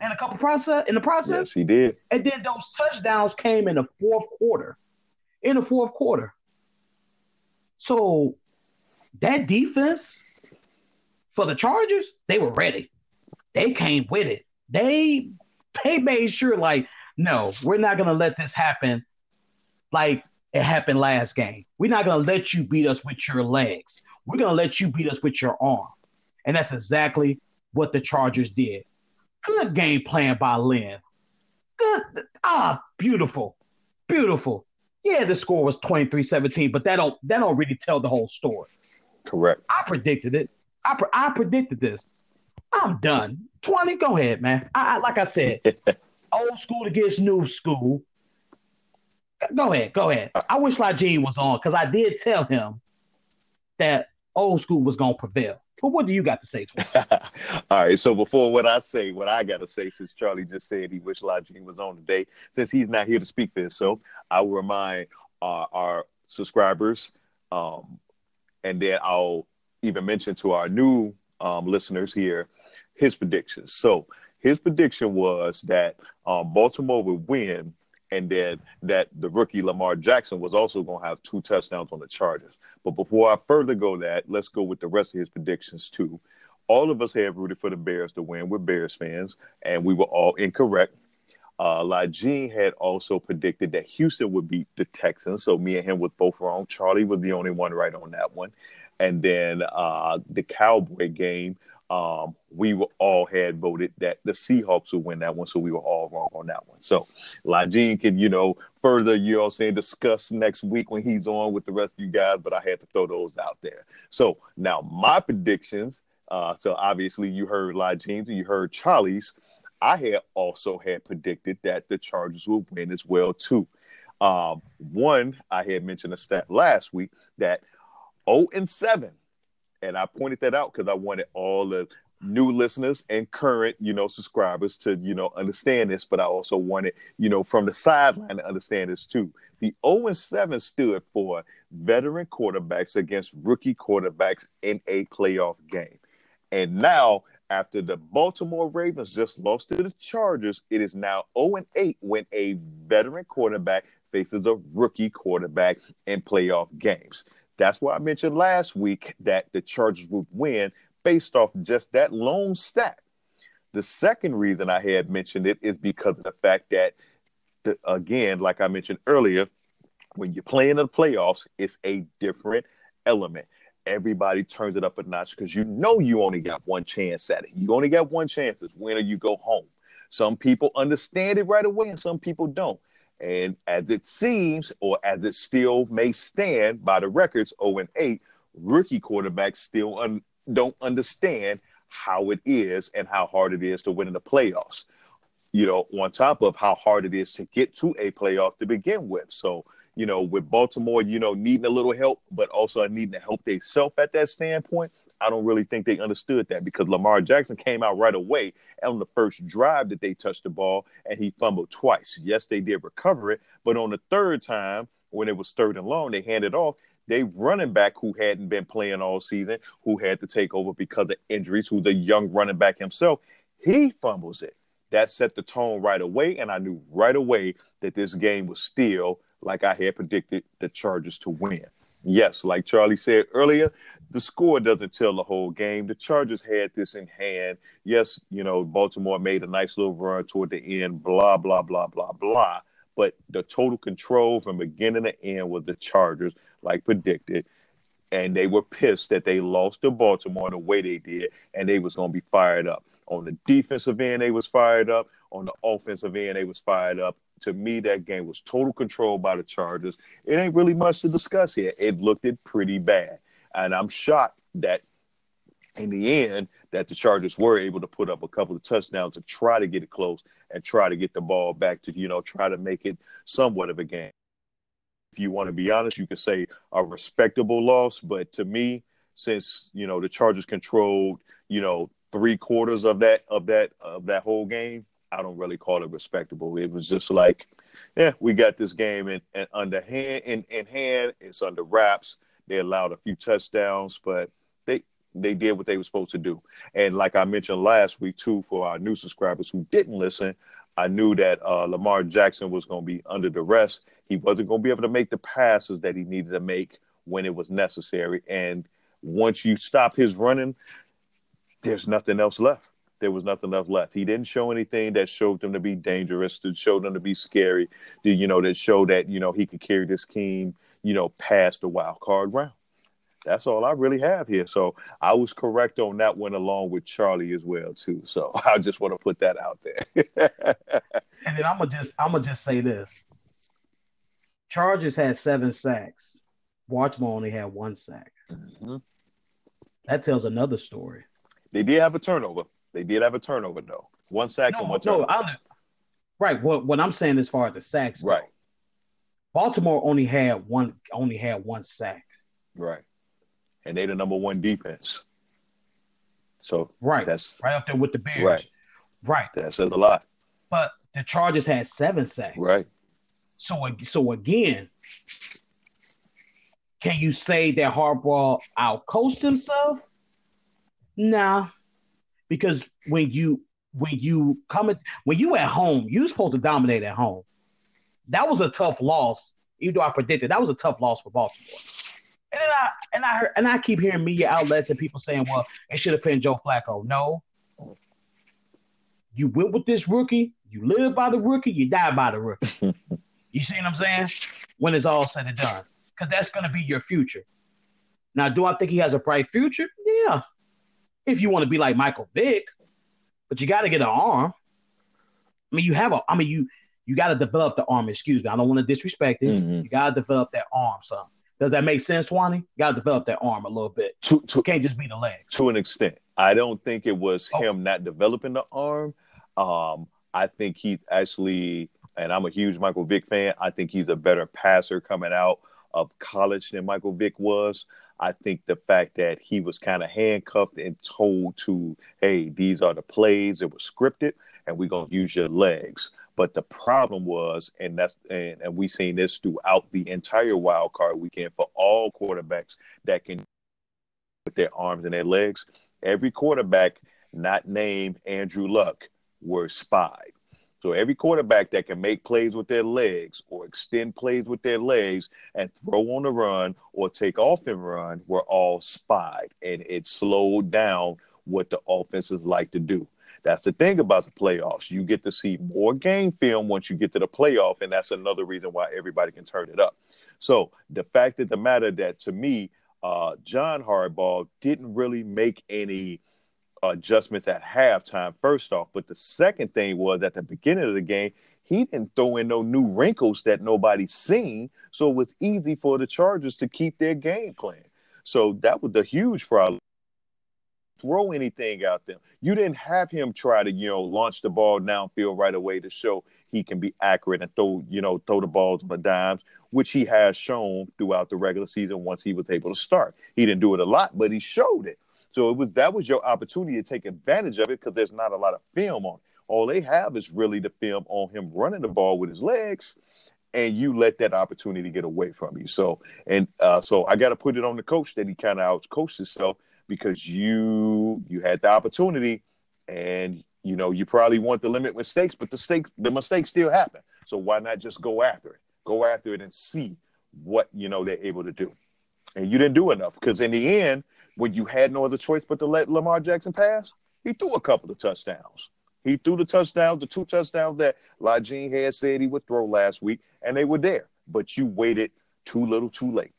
And a couple process in the process? Yes, he did. And then those touchdowns came in the fourth quarter. In the fourth quarter. So that defense for the Chargers, they were ready. They came with it. They they made sure like, no, we're not gonna let this happen like it happened last game. We're not gonna let you beat us with your legs. We're gonna let you beat us with your arm. And that's exactly what the Chargers did. Good game plan by Lynn. Good ah, beautiful. Beautiful. Yeah, the score was 23-17, but that don't that don't really tell the whole story. Correct. I predicted it. I, pre- I predicted this. I'm done. 20, go ahead, man. I, I like I said, old school against new school. Go ahead, go ahead. I wish Lajeen was on because I did tell him that old school was gonna prevail. But what do you got to say to All right. So before what I say, what I got to say, since Charlie just said he wished Lajeen was on today, since he's not here to speak for himself, I will remind uh, our subscribers, um, and then I'll even mention to our new um, listeners here his predictions. So his prediction was that um, Baltimore would win and then that the rookie Lamar Jackson was also going to have two touchdowns on the Chargers. But before I further go that, let's go with the rest of his predictions too. All of us have rooted for the Bears to win. We're Bears fans, and we were all incorrect. Uh, Lajeen had also predicted that Houston would beat the Texans, so me and him were both wrong. Charlie was the only one right on that one. And then uh, the Cowboy game, um, we were all had voted that the Seahawks would win that one, so we were all wrong on that one. So Lajeen can, you know, further, you know I'm saying, discuss next week when he's on with the rest of you guys, but I had to throw those out there. So now my predictions, uh, so obviously you heard Lajeen's and you heard Charlie's. I had also had predicted that the Chargers would win as well too. Um, one, I had mentioned a stat last week that 0 and 7 and I pointed that out because I wanted all the new listeners and current, you know, subscribers to, you know, understand this, but I also wanted, you know, from the sideline to understand this too. The 0 and 7 stood for veteran quarterbacks against rookie quarterbacks in a playoff game. And now, after the Baltimore Ravens just lost to the Chargers, it is now 0 8 when a veteran quarterback faces a rookie quarterback in playoff games. That's why I mentioned last week that the Chargers would win based off just that lone stat. The second reason I had mentioned it is because of the fact that, the, again, like I mentioned earlier, when you're playing in the playoffs, it's a different element. Everybody turns it up a notch because you know you only got one chance at it. You only got one chance. Win or you go home. Some people understand it right away and some people don't. And as it seems, or as it still may stand by the records, 0 and 8, rookie quarterbacks still un- don't understand how it is and how hard it is to win in the playoffs. You know, on top of how hard it is to get to a playoff to begin with. So, you know, with Baltimore, you know, needing a little help, but also needing to help themselves at that standpoint, I don't really think they understood that because Lamar Jackson came out right away on the first drive that they touched the ball and he fumbled twice. Yes, they did recover it, but on the third time, when it was third and long, they handed off. They running back who hadn't been playing all season, who had to take over because of injuries, who the young running back himself, he fumbles it. That set the tone right away, and I knew right away that this game was still like I had predicted the Chargers to win. Yes, like Charlie said earlier, the score doesn't tell the whole game. The Chargers had this in hand. Yes, you know, Baltimore made a nice little run toward the end, blah, blah, blah, blah, blah. But the total control from beginning to end was the Chargers, like predicted. and they were pissed that they lost to Baltimore the way they did, and they was gonna be fired up. On the defensive end, they was fired up. On the offensive end, they was fired up. To me, that game was total control by the Chargers. It ain't really much to discuss here. It looked it pretty bad, and I'm shocked that in the end that the Chargers were able to put up a couple of touchdowns to try to get it close and try to get the ball back to you know try to make it somewhat of a game. If you want to be honest, you could say a respectable loss, but to me, since you know the Chargers controlled you know three quarters of that of that of that whole game, I don't really call it respectable. It was just like, yeah, we got this game in, in under hand in, in hand. It's under wraps. They allowed a few touchdowns, but they they did what they were supposed to do. And like I mentioned last week too, for our new subscribers who didn't listen, I knew that uh, Lamar Jackson was going to be under the rest. He wasn't going to be able to make the passes that he needed to make when it was necessary. And once you stop his running, there's nothing else left. There was nothing else left. He didn't show anything that showed them to be dangerous, that showed them to be scary, that, you know, that showed that, you know, he could carry this team, you know, past the wild card round. That's all I really have here. So I was correct on that one along with Charlie as well, too. So I just want to put that out there. and then I'm gonna just I'm gonna just say this. Chargers had seven sacks. Baltimore only had one sack. Mm-hmm. That tells another story. They did have a turnover. They did have a turnover though. One sack no, and one turnover. No, right. What what I'm saying as far as the sacks, right? Baltimore only had one only had one sack. Right. And they the number one defense. So right, that's right up there with the Bears. Right. Right. That says a lot. But the Chargers had seven sacks. Right. So so again, can you say that Harbaugh outcoached himself? Nah, because when you when you come at, when you at home, you're supposed to dominate at home. That was a tough loss, even though I predicted that was a tough loss for Baltimore. And then I and I heard, and I keep hearing media outlets and people saying, "Well, it should have been Joe Flacco." No, you went with this rookie. You live by the rookie. You die by the rookie. you see what I'm saying? When it's all said and done, because that's going to be your future. Now, do I think he has a bright future? Yeah, if you want to be like Michael Vick, but you got to get an arm. I mean, you have a. I mean, you you got to develop the arm. Excuse me, I don't want to disrespect it. Mm-hmm. You got to develop that arm, son. Does that make sense, Twani? You got to develop that arm a little bit. To, to, can't just be the legs. To an extent, I don't think it was oh. him not developing the arm. Um, I think he actually, and I'm a huge Michael Vick fan. I think he's a better passer coming out of college than Michael Vick was. I think the fact that he was kind of handcuffed and told to, hey, these are the plays, it was scripted, and we're gonna use your legs. But the problem was, and that's and, and we seen this throughout the entire wild card weekend for all quarterbacks that can with their arms and their legs. Every quarterback not named Andrew Luck were spied. So every quarterback that can make plays with their legs or extend plays with their legs and throw on the run or take off and run were all spied. And it slowed down what the offenses like to do. That's the thing about the playoffs. You get to see more game film once you get to the playoff, and that's another reason why everybody can turn it up. So the fact of the matter that to me, uh, John Harbaugh didn't really make any adjustments at halftime, first off. But the second thing was at the beginning of the game, he didn't throw in no new wrinkles that nobody's seen. So it was easy for the Chargers to keep their game plan. So that was the huge problem. Throw anything out there. You didn't have him try to, you know, launch the ball downfield right away to show he can be accurate and throw, you know, throw the balls on dimes, which he has shown throughout the regular season once he was able to start. He didn't do it a lot, but he showed it. So it was that was your opportunity to take advantage of it because there's not a lot of film on. it. All they have is really the film on him running the ball with his legs, and you let that opportunity get away from you. So and uh, so I got to put it on the coach that he kind of out coached himself because you you had the opportunity, and you know you probably want to limit mistakes, but the mistakes the mistakes still happen. So why not just go after it? Go after it and see what you know they're able to do. And you didn't do enough because in the end when you had no other choice but to let Lamar Jackson pass, he threw a couple of touchdowns. He threw the touchdowns, the two touchdowns that Lajine had said he would throw last week, and they were there. But you waited too little, too late.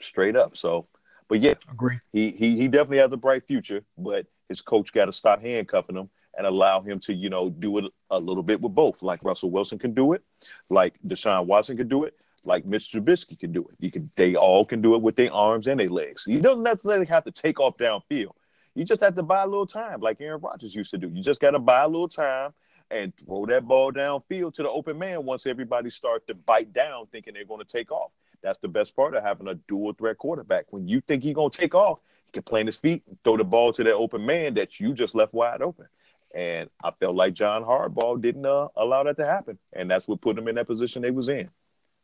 straight up. So, but yeah, Agree. he he he definitely has a bright future. But his coach got to stop handcuffing him and allow him to, you know, do it a little bit with both. Like Russell Wilson can do it, like Deshaun Watson can do it, like Mitch Trubisky can do it. You can they all can do it with their arms and their legs. You don't necessarily have to take off downfield. You just have to buy a little time, like Aaron Rodgers used to do. You just got to buy a little time and throw that ball downfield to the open man once everybody starts to bite down, thinking they're going to take off. That's the best part of having a dual threat quarterback. When you think he's going to take off, he can plant his feet and throw the ball to that open man that you just left wide open. And I felt like John Harbaugh didn't uh, allow that to happen, and that's what put him in that position they was in.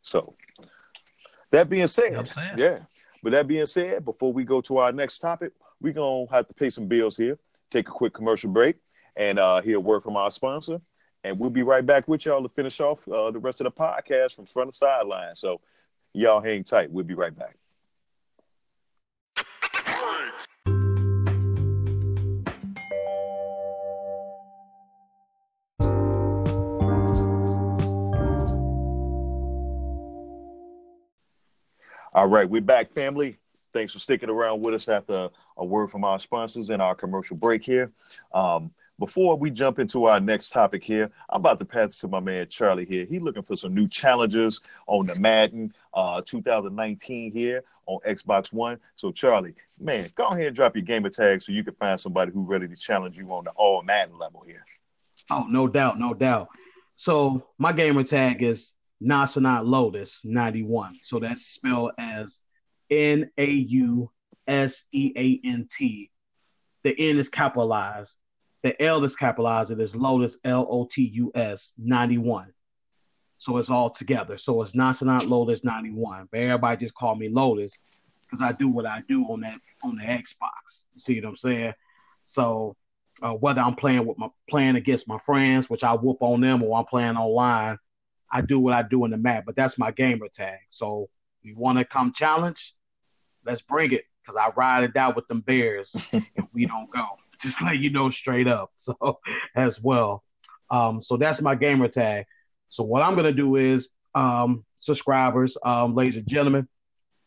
So, that being said, yeah. But that being said, before we go to our next topic, we're gonna have to pay some bills here. Take a quick commercial break and uh, hear a word from our sponsor, and we'll be right back with y'all to finish off uh, the rest of the podcast from front of sideline. So, y'all hang tight. We'll be right back. All right, we're back, family. Thanks for sticking around with us after a word from our sponsors and our commercial break here. Um, before we jump into our next topic here, I'm about to pass to my man Charlie here. He's looking for some new challenges on the Madden uh, 2019 here on Xbox One. So, Charlie, man, go ahead and drop your gamer tag so you can find somebody who's ready to challenge you on the all Madden level here. Oh, no doubt, no doubt. So, my gamer tag is Nauseant Lotus 91. So that's spelled as N A U S E A N T. The N is capitalized. The L is capitalized. It is Lotus L O T U S 91. So it's all together. So it's Nauseant Lotus 91. But everybody just call me Lotus because I do what I do on that on the Xbox. You see what I'm saying? So uh, whether I'm playing with my playing against my friends, which I whoop on them, or I'm playing online, I do what I do in the map, but that's my gamer tag. So you want to come challenge? Let's bring it because I ride it out with them bears if we don't go. Just let you know straight up. So as well. Um, so that's my gamer tag. So what I'm gonna do is, um, subscribers, um, ladies and gentlemen,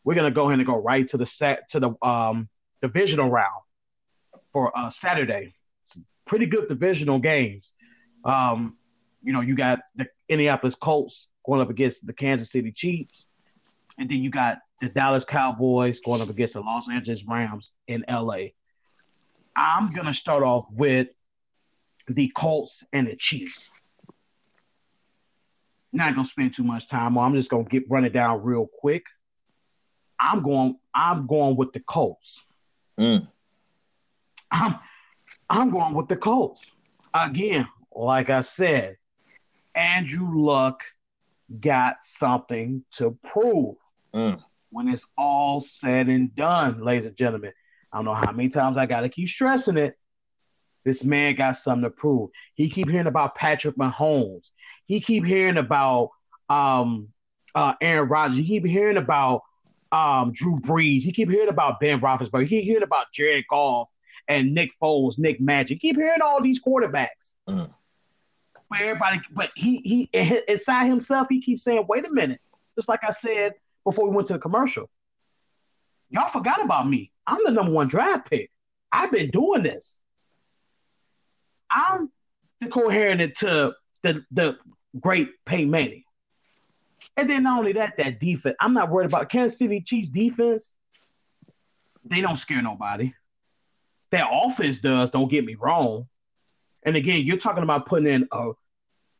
we're gonna go ahead and go right to the set to the um, divisional round for uh, Saturday. Some pretty good divisional games. Um, you know, you got the Indianapolis Colts going up against the Kansas City Chiefs, and then you got the Dallas Cowboys going up against the Los Angeles Rams in LA. I'm gonna start off with the Colts and the Chiefs. Not gonna spend too much time on. I'm just gonna get run it down real quick. I'm going. I'm going with the Colts. Mm. I'm. I'm going with the Colts again. Like I said, Andrew Luck got something to prove. Mm. When it's all said and done, ladies and gentlemen, I don't know how many times I got to keep stressing it. This man got something to prove. He keep hearing about Patrick Mahomes. He keep hearing about um, uh, Aaron Rodgers. He keep hearing about um, Drew Brees. He keep hearing about Ben Roethlisberger. He keep hearing about Jared Goff and Nick Foles, Nick Magic. He keep hearing all these quarterbacks. Mm where everybody, but he he inside himself, he keeps saying, "Wait a minute." Just like I said before we went to the commercial, y'all forgot about me. I'm the number one draft pick. I've been doing this. I'm the coherent to the the great Peyton Manning. And then not only that, that defense. I'm not worried about Kansas City Chiefs defense. They don't scare nobody. Their offense does. Don't get me wrong. And again, you're talking about putting in a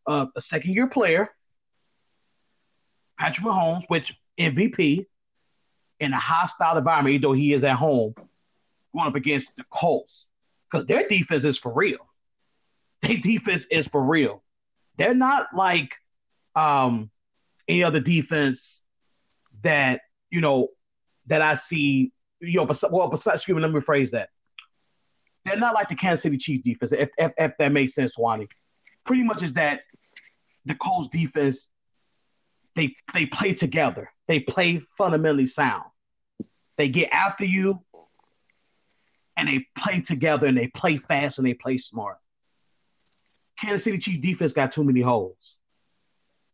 a, a second year player, Patrick Mahomes, which MVP in a hostile environment, even though he is at home, going up against the Colts because their defense is for real. Their defense is for real. They're not like um, any other defense that you know that I see. You know, well, besides, excuse me, let me rephrase that. They're not like the Kansas City Chiefs defense, if, if, if that makes sense, Wani. Pretty much is that the Colts defense, they they play together. They play fundamentally sound. They get after you and they play together and they play fast and they play smart. Kansas City Chiefs defense got too many holes.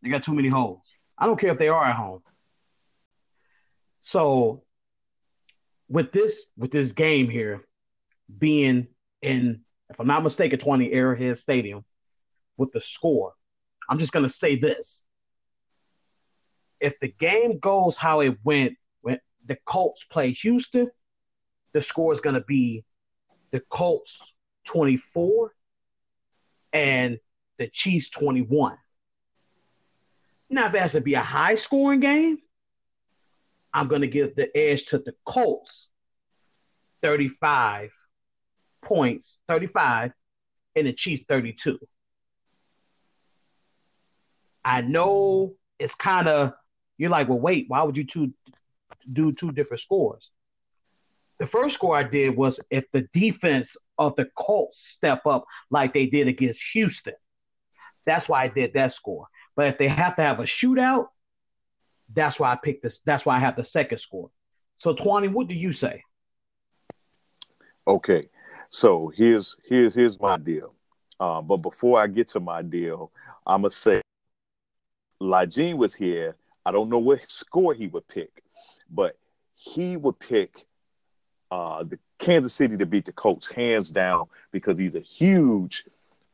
They got too many holes. I don't care if they are at home. So with this with this game here being in, if I'm not mistaken, 20 Arrowhead Stadium with the score, I'm just gonna say this. If the game goes how it went when the Colts play Houston, the score is gonna be the Colts 24 and the Chiefs 21. Now, if it has to be a high scoring game, I'm going to give the edge to the Colts 35 points, 35, and the Chiefs 32. I know it's kind of, you're like, well, wait, why would you two do two different scores? The first score I did was if the defense of the Colts step up like they did against Houston. That's why I did that score. But if they have to have a shootout, that's why I picked this. That's why I have the second score. So, Twani, what do you say? Okay, so here's here's here's my deal. Uh, but before I get to my deal, I'm gonna say, Lajine was here. I don't know what score he would pick, but he would pick uh, the Kansas City to beat the Colts hands down because he's a huge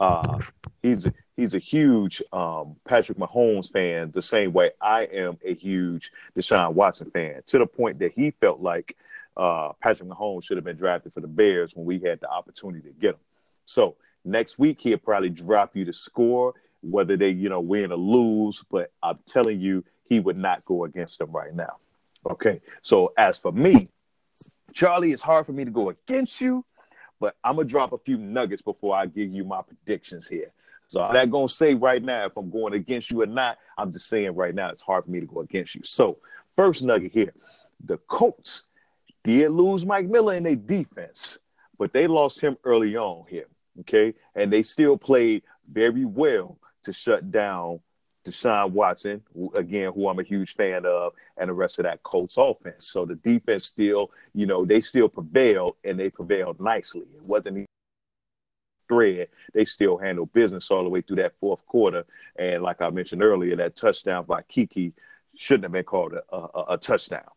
uh, he's a, he's a huge um, Patrick Mahomes fan, the same way I am a huge Deshaun Watson fan, to the point that he felt like uh, Patrick Mahomes should have been drafted for the Bears when we had the opportunity to get him. So next week he'll probably drop you the score, whether they you know win or lose. But I'm telling you, he would not go against them right now. Okay. So as for me, Charlie, it's hard for me to go against you, but I'm gonna drop a few nuggets before I give you my predictions here. So I'm not gonna say right now if I'm going against you or not. I'm just saying right now it's hard for me to go against you. So first nugget here, the Colts did lose Mike Miller in their defense, but they lost him early on here. Okay, and they still played very well to shut down Deshaun Watson, again, who I'm a huge fan of, and the rest of that Colts offense. So the defense still, you know, they still prevailed and they prevailed nicely. It wasn't a thread. They still handled business all the way through that fourth quarter. And like I mentioned earlier, that touchdown by Keke shouldn't have been called a, a, a touchdown.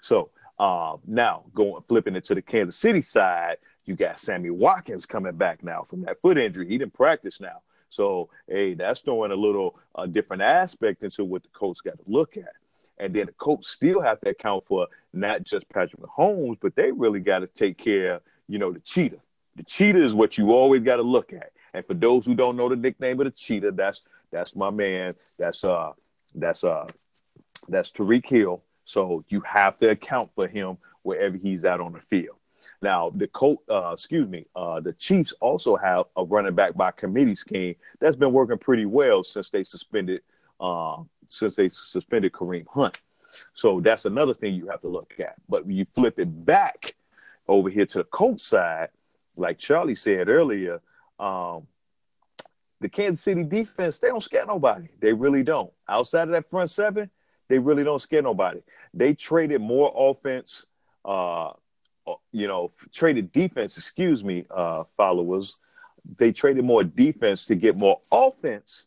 So um, now going flipping it to the Kansas City side, you got Sammy Watkins coming back now from that foot injury. He didn't practice now. So, hey, that's throwing a little uh, different aspect into what the Colts got to look at. And then the Colts still have to account for not just Patrick Mahomes, but they really got to take care, you know, the cheetah. The cheetah is what you always got to look at. And for those who don't know the nickname of the cheetah, that's that's my man. That's uh that's uh that's Tyreek Hill. So you have to account for him wherever he's at on the field. Now, the Colt, uh, excuse me, uh, the Chiefs also have a running back by committee scheme that's been working pretty well since they suspended uh, since they suspended Kareem Hunt. So that's another thing you have to look at. But when you flip it back over here to the Colts side, like Charlie said earlier, um, the Kansas City defense, they don't scare nobody. They really don't. Outside of that front seven, they really don't scare nobody. They traded more offense uh, you know, traded defense, excuse me, uh, followers. They traded more defense to get more offense,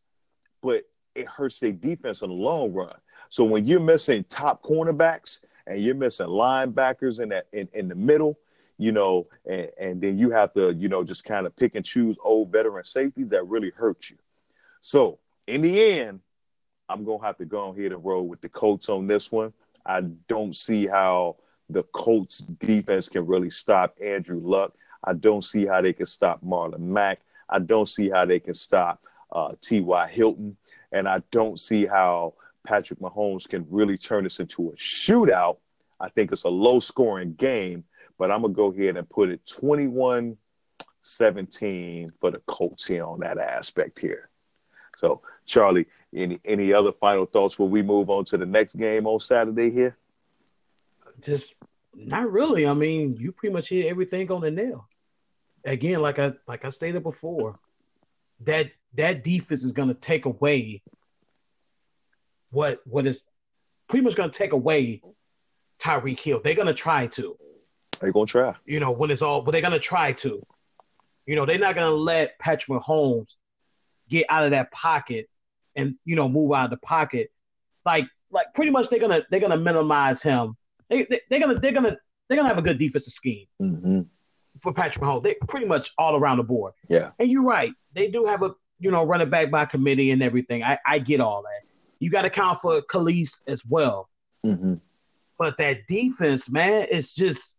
but it hurts their defense in the long run. So when you're missing top cornerbacks and you're missing linebackers in that in, in the middle, you know, and, and then you have to, you know, just kind of pick and choose old veteran safety that really hurts you. So in the end, I'm gonna have to go on here to roll with the Colts on this one. I don't see how the Colts defense can really stop Andrew Luck. I don't see how they can stop Marlon Mack. I don't see how they can stop uh, T.Y. Hilton. And I don't see how Patrick Mahomes can really turn this into a shootout. I think it's a low scoring game, but I'm going to go ahead and put it 21 17 for the Colts here on that aspect here. So, Charlie, any any other final thoughts before we move on to the next game on Saturday here? just not really. I mean, you pretty much hit everything on the nail. Again, like I like I stated before, that that defense is going to take away what what is pretty much going to take away Tyreek Hill. They're going to try to. They're going to try. You know, when it's all, but they're going to try to. You know, they're not going to let Patrick Mahomes get out of that pocket and you know move out of the pocket. Like like pretty much they're gonna they're gonna minimize him they, they are gonna they're gonna they're gonna have a good defensive scheme Mm-hmm. for Patrick Mahomes. They pretty much all around the board. Yeah. And you're right. They do have a you know running back by committee and everything. I, I get all that. You got to count for Kelce as well. Mm-hmm. But that defense, man, it's just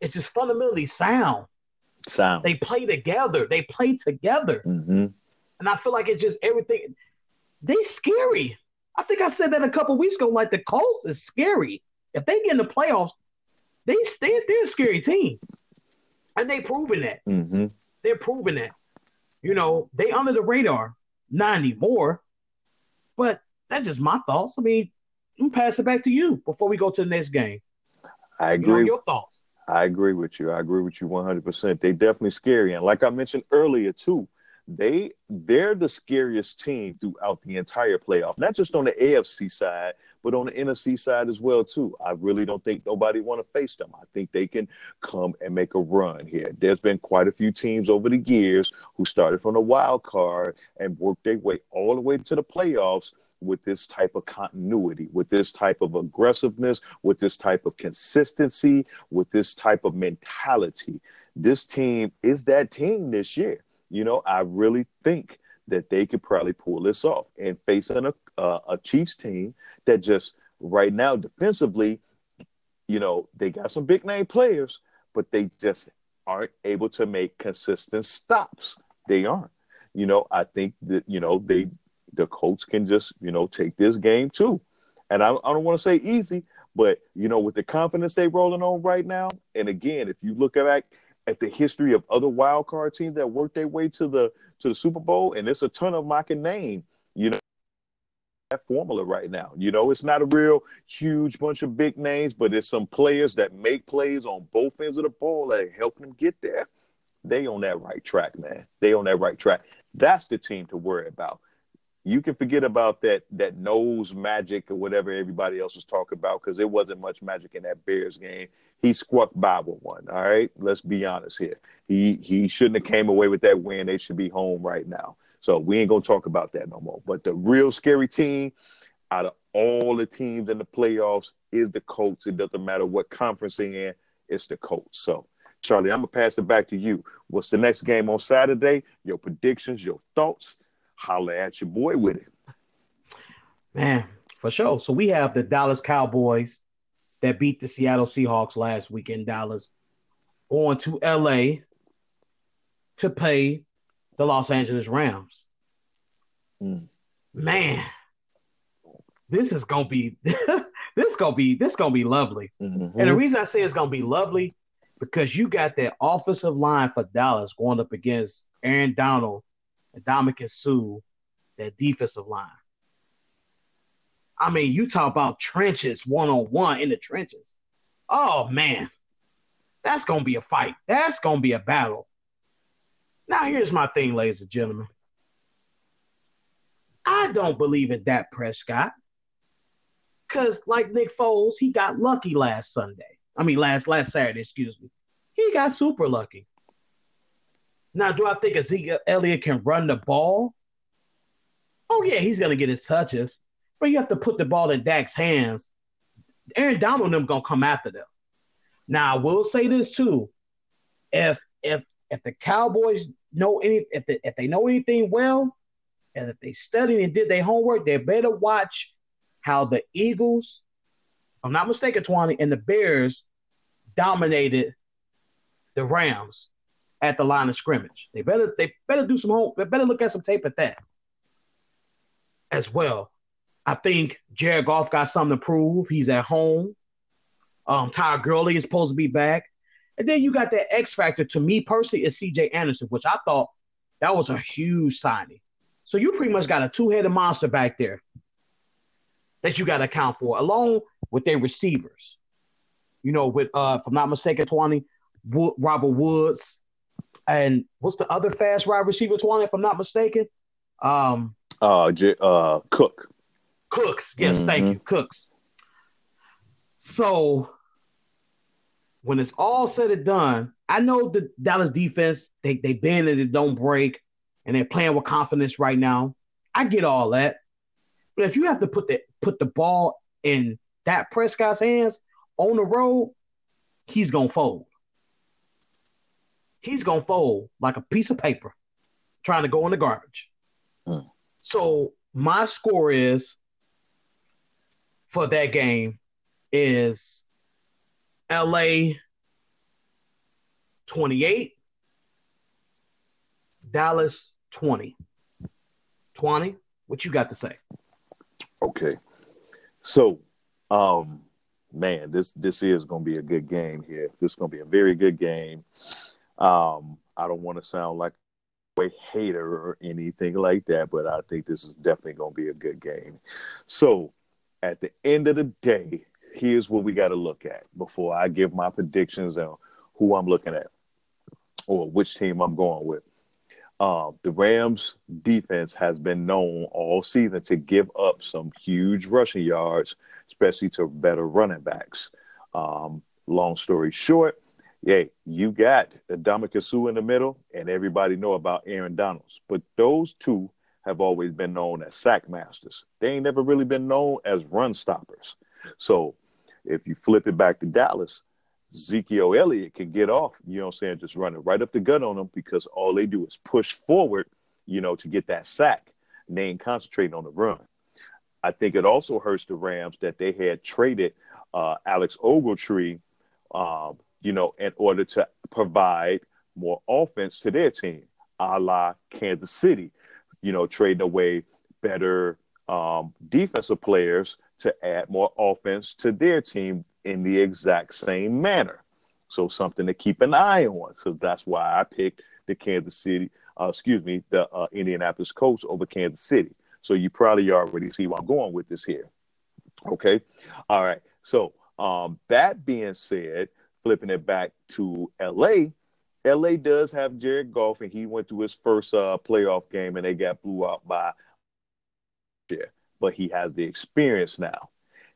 it's just fundamentally sound. Sound. They play together. They play together. mm-hmm. And I feel like it's just everything. They scary. I think I said that a couple weeks ago. Like the Colts is scary. If they get in the playoffs, they they they're a scary team, and they proven that. Mm-hmm. They're proving that. You know, they under the radar, not anymore. But that's just my thoughts. I mean, I'm pass it back to you before we go to the next game. I You agree. your thoughts. I agree with you. I agree with you 100%. They definitely scary. And like I mentioned earlier too, they they're the scariest team throughout the entire playoff. Not just on the AFC side, but on the NFC side as well too. I really don't think nobody want to face them. I think they can come and make a run here. There's been quite a few teams over the years who started from the wild card and worked their way all the way to the playoffs with this type of continuity, with this type of aggressiveness, with this type of consistency, with this type of mentality. This team is that team this year. You know, I really think that they could probably pull this off and facing a, uh, a, a Chiefs team that just right now defensively, you know, they got some big name players, but they just aren't able to make consistent stops. They aren't. You know, I think that, you know, they the Colts can just, you know, take this game too. And I, I don't want to say easy, but you know, with the confidence they rolling on right now, and again, if you look back at the history of other wild card teams that worked their way to the to the Super Bowl, and it's a ton of them I can name, you know, that formula right now. You know, it's not a real huge bunch of big names, but it's some players that make plays on both ends of the ball that help them get there. They on that right track, man. They on that right track. That's the team to worry about you can forget about that that nose magic or whatever everybody else was talking about because there wasn't much magic in that Bears game. He squawked by with one. All right, let's be honest here. He he shouldn't have came away with that win. They should be home right now. So we ain't gonna talk about that no more. But the real scary team out of all the teams in the playoffs is the Colts. It doesn't matter what conference they're in, it's the Colts. So Charlie, I'm gonna pass it back to you. What's the next game on Saturday? Your predictions, your thoughts holler at your boy with it. Man, for sure. So we have the Dallas Cowboys that beat the Seattle Seahawks last week in Dallas, going to LA to play the Los Angeles Rams. Mm. Man, this is gonna be this gonna be this gonna be lovely. Mm-hmm. And the reason I say it's gonna be lovely because you got that offensive line for Dallas going up against Aaron Donald Ndamukong Suh, that defensive line. I mean, you talk about trenches one on one in the trenches. Oh man, that's gonna be a fight. That's gonna be a battle. Now here's my thing, ladies and gentlemen. I don't believe in Dak Prescott. Cause like Nick Foles, he got lucky last Sunday. I mean last last Saturday, excuse me. He got super lucky. Now, do I think Ezekiel Elliott can run the ball? Oh yeah, he's gonna get his touches, but you have to put the ball in Dak's hands. Aaron Donald and them gonna come after them. Now, I will say this too: if if if the Cowboys know any, if the, if they know anything well, and if they studied and did their homework, they better watch how the Eagles, I'm not mistaken, Twani, and the Bears dominated the Rams at the line of scrimmage. They better they better do some home. They better look at some tape at that as well. I think Jared Goff got something to prove. He's at home. Um, Ty Gurley is supposed to be back, and then you got that X factor. To me personally, is C.J. Anderson, which I thought that was a huge signing. So you pretty much got a two-headed monster back there that you got to account for, along with their receivers. You know, with uh, if I'm not mistaken, Wo- Robert Woods, and what's the other fast wide receiver, Twani, if I'm not mistaken? Um, Uh, J- uh, Cook. Cooks. Yes, thank Mhm. you, Cooks. So when it's all said and done, I know the Dallas defense, they they bend and it don't break, and they're playing with confidence right now. I get all that. But if you have to put the put the ball in that Prescott's hands On the road, he's gonna fold. He's gonna fold like a piece of paper trying to go in the garbage. Mm. So my score is for that game is LA 28, Dallas 20. 20, what you got to say? Okay. So, um, man, this this is going to be a good game here. This is going to be a very good game. Um, I don't want to sound like a hater or anything like that, but I think this is definitely going to be a good game. So, at the end of the day, here's what we got to look at before I give my predictions on who I'm looking at or which team I'm going with. Uh, the Rams defense has been known all season to give up some huge rushing yards, especially to better running backs. Um, long story short, yeah, you got Ndamukong Suh in the middle, and everybody know about Aaron Donalds. But those two have always been known as sack masters. They ain't never really been known as run stoppers. So if you flip it back to Dallas, Ezekiel Elliott can get off, you know what I'm saying, just running right up the gut on them because all they do is push forward, you know, to get that sack. And they ain't concentrating on the run. I think it also hurts the Rams that they had traded uh, Alec Ogletree, um, you know, in order to provide more offense to their team, a la Kansas City, you know, trading away better um, defensive players to add more offense to their team in the exact same manner. So something to keep an eye on. So that's why I picked the Kansas City, uh, excuse me, the uh, Indianapolis Colts over Kansas City. So you probably already see where I'm going with this here. Okay. All right. So um, that being said, flipping it back to LA, LA does have Jared Goff, and he went to his first uh, playoff game, and they got blew out by. Yeah, but he has the experience now.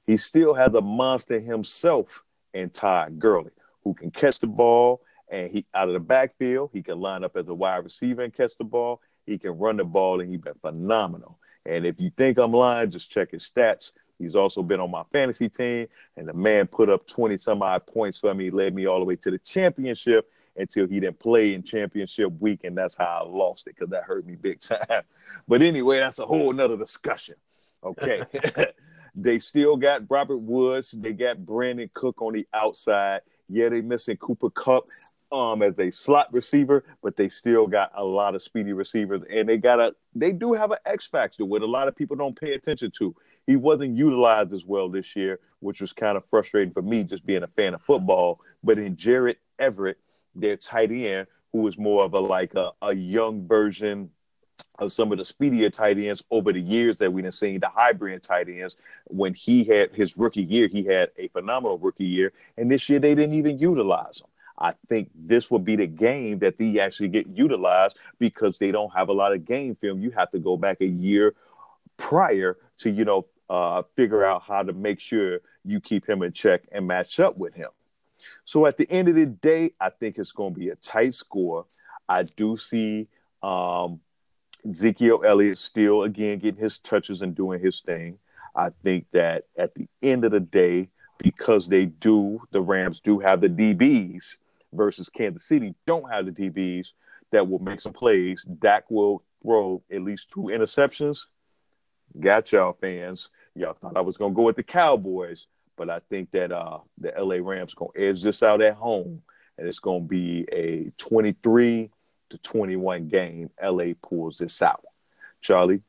He still has a monster himself in Todd Gurley, who can catch the ball and he out of the backfield. He can line up as a wide receiver and catch the ball. He can run the ball, and he's been phenomenal. And if you think I'm lying, just check his stats. He's also been on my fantasy team, and the man put up 20 some odd points for me, led me all the way to the championship until he didn't play in championship week, and that's how I lost it because that hurt me big time. But anyway, that's a whole nother discussion. Okay. They still got Robert Woods. They got Brandin Cook on the outside. Yeah, they missing Cooper Kupp um as a slot receiver, but they still got a lot of speedy receivers, and they got a they do have an X factor what a lot of people don't pay attention to. He wasn't utilized as well this year, which was kind of frustrating for me, just being a fan of football. But in Gerald Everett, their tight end, who is more of a like a, a young version of some of the speedier tight ends over the years that we've seen, the hybrid tight ends. When he had his rookie year, he had a phenomenal rookie year, and this year they didn't even utilize him. I think this will be the game that they actually get utilized because they don't have a lot of game film. You have to go back a year prior to you know uh, figure out how to make sure you keep him in check and match up with him. So at the end of the day, I think it's going to be a tight score. I do see um, Ezekiel Elliott still again getting his touches and doing his thing. I think that at the end of the day, because they do, the Rams do have the DBs versus Kansas City don't have the DBs that will make some plays. Dak will throw at least two interceptions. Got y'all fans. Y'all thought I was gonna go with the Cowboys, but I think that uh, the LA Rams gonna edge this out at home, and it's gonna be a 23 to 21 game, LA pulls this out. Charlie,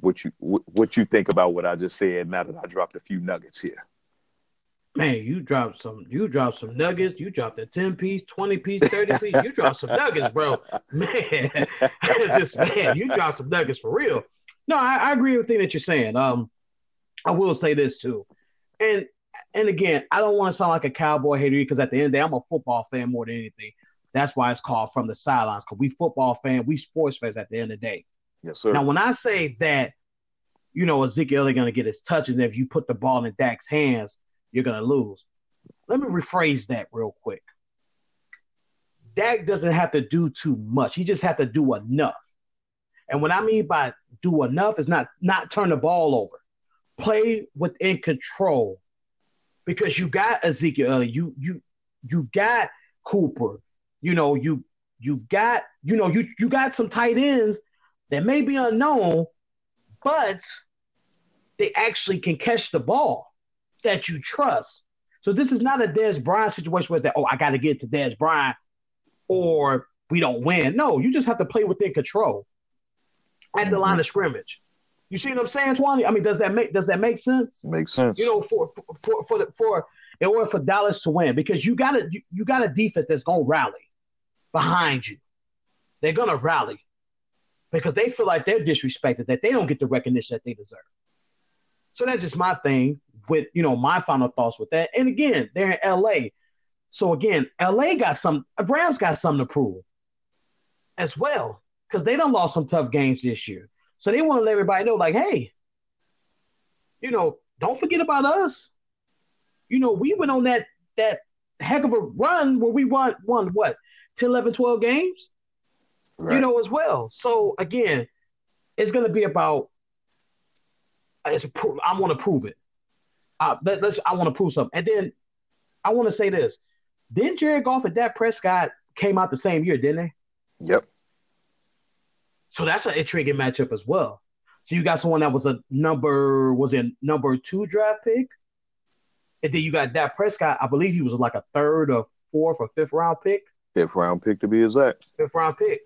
what you what you think about what I just said now that I dropped a few nuggets here? Man, you dropped some you dropped some nuggets, you dropped a 10 piece, 20 piece, 30 piece, you dropped some nuggets, bro. Man, just man, you dropped some nuggets for real. No, I, I agree with the thing that you're saying. Um, I will say this too. And and again, I don't want to sound like a cowboy hater because at the end of the day, I'm a football fan more than anything. That's why it's called from the sidelines because we football fan, we sports fans at the end of the day. Yes, sir. Now, when I say that, you know, Ezekiel is going to get his touches, and if you put the ball in Dak's hands, you're going to lose. Let me rephrase that real quick. Dak doesn't have to do too much. He just has to do enough. And what I mean by do enough is not not turn the ball over. Play within control. because you got Ezekiel, uh, you you you got Cooper, you know you you got you know you you got some tight ends that may be unknown, but they actually can catch the ball that you trust. So this is not a Dez Bryant situation where that oh I got to get to Dez Bryant or we don't win. No, you just have to play within control at the mm-hmm. line of scrimmage. You see what I'm saying, Twani? I mean, does that make does that make sense? Makes sense. You know, for for for the, for in order for Dallas to win, because you got a you, you got a defense that's gonna rally behind you. They're gonna rally because they feel like they're disrespected, that they don't get the recognition that they deserve. So that's just my thing with you know my final thoughts with that. And again, they're in LA. So again, LA got some Rams got something to prove as well. Because they done lost some tough games this year. So they want to let everybody know, like, hey, you know, don't forget about us. You know, we went on that that heck of a run where we won won what 10, 11, 12 games. Right. You know, as well. So again, it's gonna be about it's I want to prove it. Uh, let, us I want to prove something. And then I want to say this. Didn't Jared Goff and Dak Prescott came out the same year, didn't they? Yep. So that's an intriguing matchup as well. So you got someone that was a number was a number two draft pick, and then you got Dak Prescott. I believe he was like a third or fourth or fifth round pick. Fifth round pick to be exact. Fifth round pick.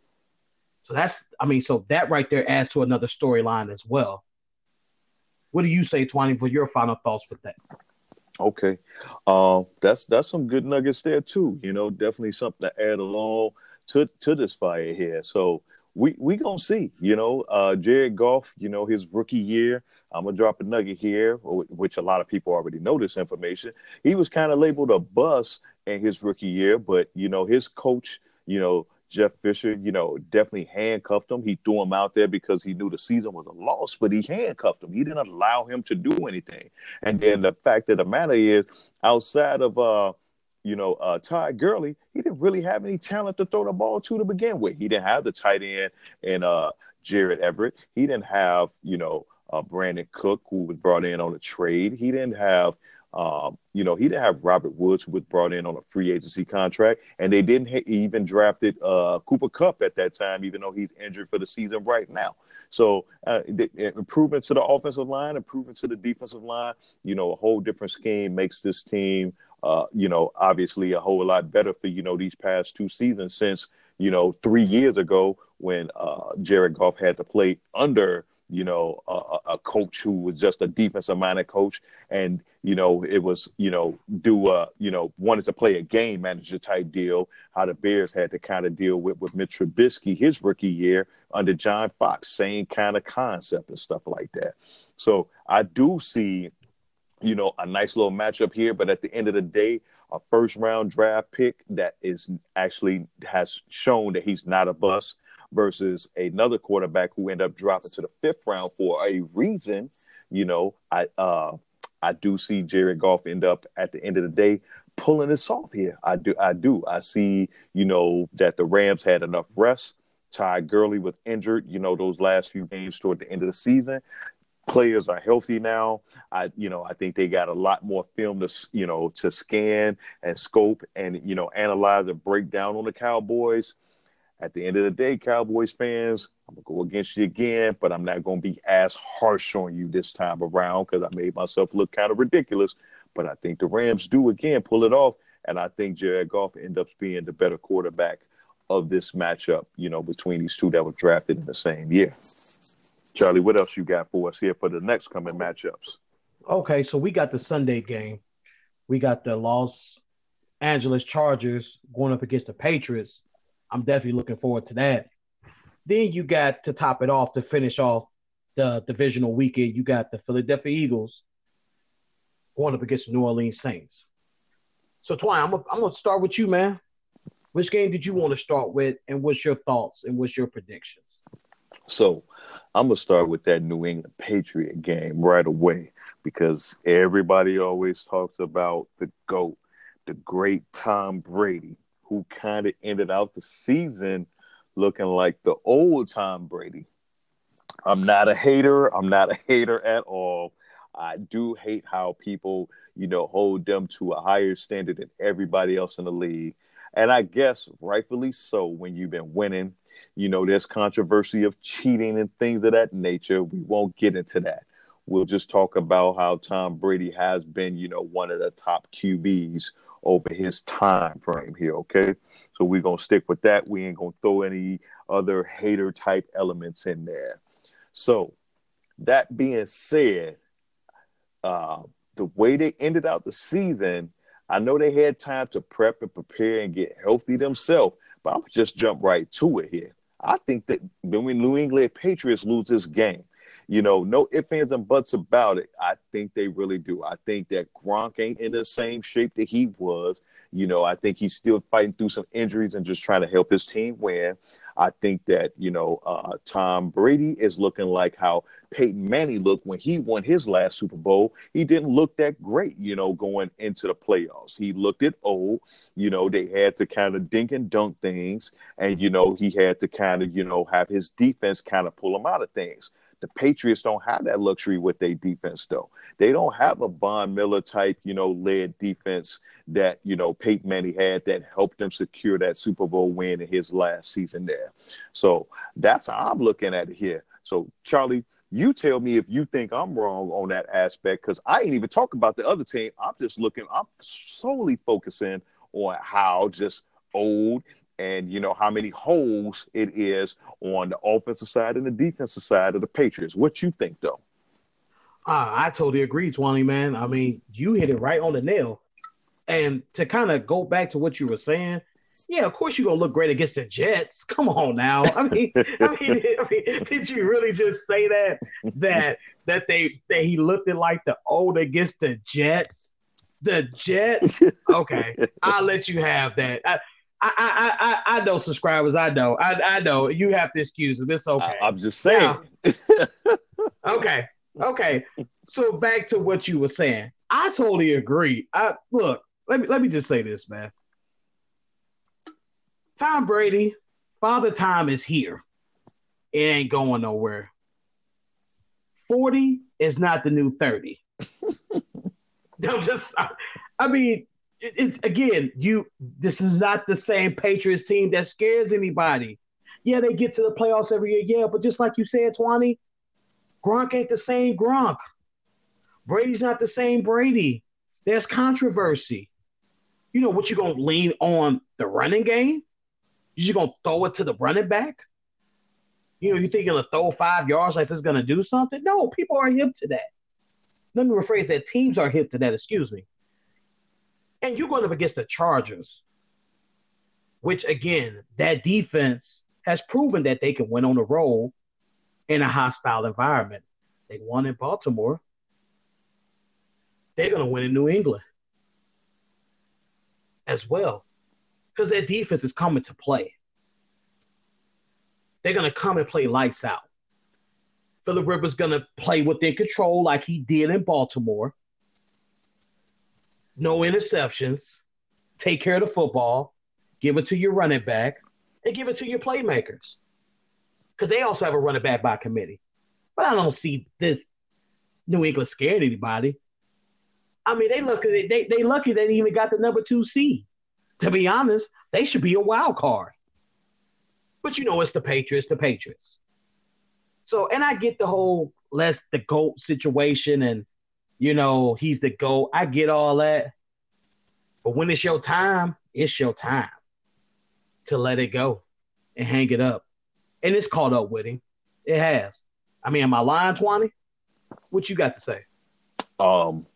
So that's I mean, so that right there adds to another storyline as well. What do you say, Twani, for your final thoughts with that? Okay, uh, that's that's some good nuggets there too. You know, definitely something to add along to to this fire here. So we we gonna see. You know, uh, Jared Goff. You know, his rookie year. I'm gonna drop a nugget here, which a lot of people already know this information. He was kind of labeled a bust in his rookie year, but you know, his coach, you know, Jeff Fisher, you know, definitely handcuffed him. He threw him out there because he knew the season was a loss, but he handcuffed him. He didn't allow him to do anything. And then the fact of the matter is, outside of uh, you know, uh, Todd Gurley, he didn't really have any talent to throw the ball to to begin with. He didn't have the tight end and uh, Gerald Everett. He didn't have, you know, uh, Brandin Cook, who was brought in on a trade. He didn't have, um, you know, he didn't have Robert Woods, who was brought in on a free agency contract, and they didn't ha- even drafted uh, Cooper Kupp at that time, even though he's injured for the season right now. So uh, the, improvement to the offensive line, improvement to the defensive line, you know, a whole different scheme makes this team, uh, you know, obviously a whole lot better for you know these past two seasons since you know three years ago when uh, Jared Goff had to play under you know, a, a, coach who was just a defensive minded coach. And, you know, it was, you know, do, a, you know, wanted to play a game manager type deal, how the Bears had to kind of deal with, with Mitch Trubisky his rookie year under John Fox, same kind of concept and stuff like that. So I do see, you know, a nice little matchup here. But at the end of the day, a first round draft pick that is actually has shown that he's not a bust versus another quarterback who ended up dropping to the fifth round for a reason. You know, I uh, I do see Jared Goff end up at the end of the day pulling this off here. I do, I do. I see, you know, that the Rams had enough rest. Ty Gurley was injured, you know, those last few games toward the end of the season. Players are healthy now. I, you know, I think they got a lot more film to, you know, to scan and scope and, you know, analyze and break down on the Cowboys at the end of the day, Cowboys fans, I'm gonna go against you again, but I'm not gonna be as harsh on you this time around because I made myself look kind of ridiculous. But I think the Rams do again pull it off, and I think Jared Goff ends up being the better quarterback of this matchup. You know, between these two that were drafted in the same year. Charlie, what else you got for us here for the next coming matchups? Okay, so we got the Sunday game. We got the Los Angeles Chargers going up against the Patriots. I'm definitely looking forward to that. Then you got to top it off to finish off the divisional weekend. You got the Philadelphia Eagles going up against the New Orleans Saints. So, Twani, I'm gonna, I'm gonna start with you, man. Which game did you want to start with, and what's your thoughts and what's your predictions? So, I'm gonna start with that New England Patriot game right away because everybody always talks about the GOAT, the great Tom Brady who kind of ended out the season looking like the old Tom Brady. I'm not a hater. I'm not a hater at all. I do hate how people, you know, hold them to a higher standard than everybody else in the league. And I guess rightfully so when you've been winning. You know, there's controversy of cheating and things of that nature. We won't get into that. We'll just talk about how Tom Brady has been, you know, one of the top QBs over his time frame here. Okay. So we're going to stick with that. We ain't going to throw any other hater type elements in there. So, that being said, uh, the way they ended out the season, I know they had time to prep and prepare and get healthy themselves, but I'm just jump right to it here. I think that when we New England Patriots lose this game, you know, no ifs, ands, and buts about it. I think they really do. I think that Gronk ain't in the same shape that he was. You know, I think he's still fighting through some injuries and just trying to help his team win. I think that, you know, uh, Tom Brady is looking like how Peyton Manning looked when he won his last Super Bowl. He didn't look that great, you know, going into the playoffs. He looked at old, you know, they had to kind of dink and dunk things. And, you know, he had to kind of, you know, have his defense kind of pull him out of things. The Patriots don't have that luxury with their defense, though. They don't have a Von Miller type, you know, led defense that, you know, Peyton Manning had that helped them secure that Super Bowl win in his last season there. So that's how I'm looking at it here. So, Charlie, you tell me if you think I'm wrong on that aspect because I ain't even talk about the other team. I'm just looking, I'm solely focusing on how just old and you know how many holes it is on the offensive side and the defensive side of the Patriots. What you think, though? Uh, I totally agree, Twani man. I mean, you hit it right on the nail. And to kind of go back to what you were saying, yeah, of course you're gonna look great against the Jets. Come on now. I mean, I mean, I mean, did you really just say that that that they that he looked it like the old against the Jets? The Jets. Okay, I'll let you have that. I, I, I, I, I know subscribers. I know. I, I know. You have to excuse them. It's okay. I, am just saying. Now, okay. Okay. So back to what you were saying. I totally agree. I look. Let me let me just say this, man. Tom Brady, Father Time is here. It ain't going nowhere. Forty is not the new thirty. I'm just. I, I mean, it, it, again, you this is not the same Patriots team that scares anybody. Yeah, they get to the playoffs every year, yeah, but just like you said, Twani, Gronk ain't the same Gronk. Brady's not the same Brady. There's controversy. You know what You're gonna lean on the running game? You just gonna throw it to the running back? You know, you think you're gonna throw five yards like this is gonna do something? No, people are hip to that. Let me rephrase that. Teams are hip to that, excuse me. And you're going up against the Chargers, which again, that defense has proven that they can win on the road in a hostile environment. They won in Baltimore. They're going to win in New England as well because their defense is coming to play. They're going to come and play lights out. Philip Rivers going to play within control like he did in Baltimore no interceptions, take care of the football, give it to your running back, and give it to your playmakers. Because they also have a running back by committee. But I don't see this New England scared anybody. I mean, they lucky they they lucky they even got the number two seed. To be honest, they should be a wild card. But you know, it's the Patriots, the Patriots. So, and I get the whole less the GOAT situation and you know, he's the GOAT. I get all that. But when it's your time, it's your time to let it go and hang it up. And it's caught up with him. It has. I mean, am I lying, Twani? What you got to say? Um,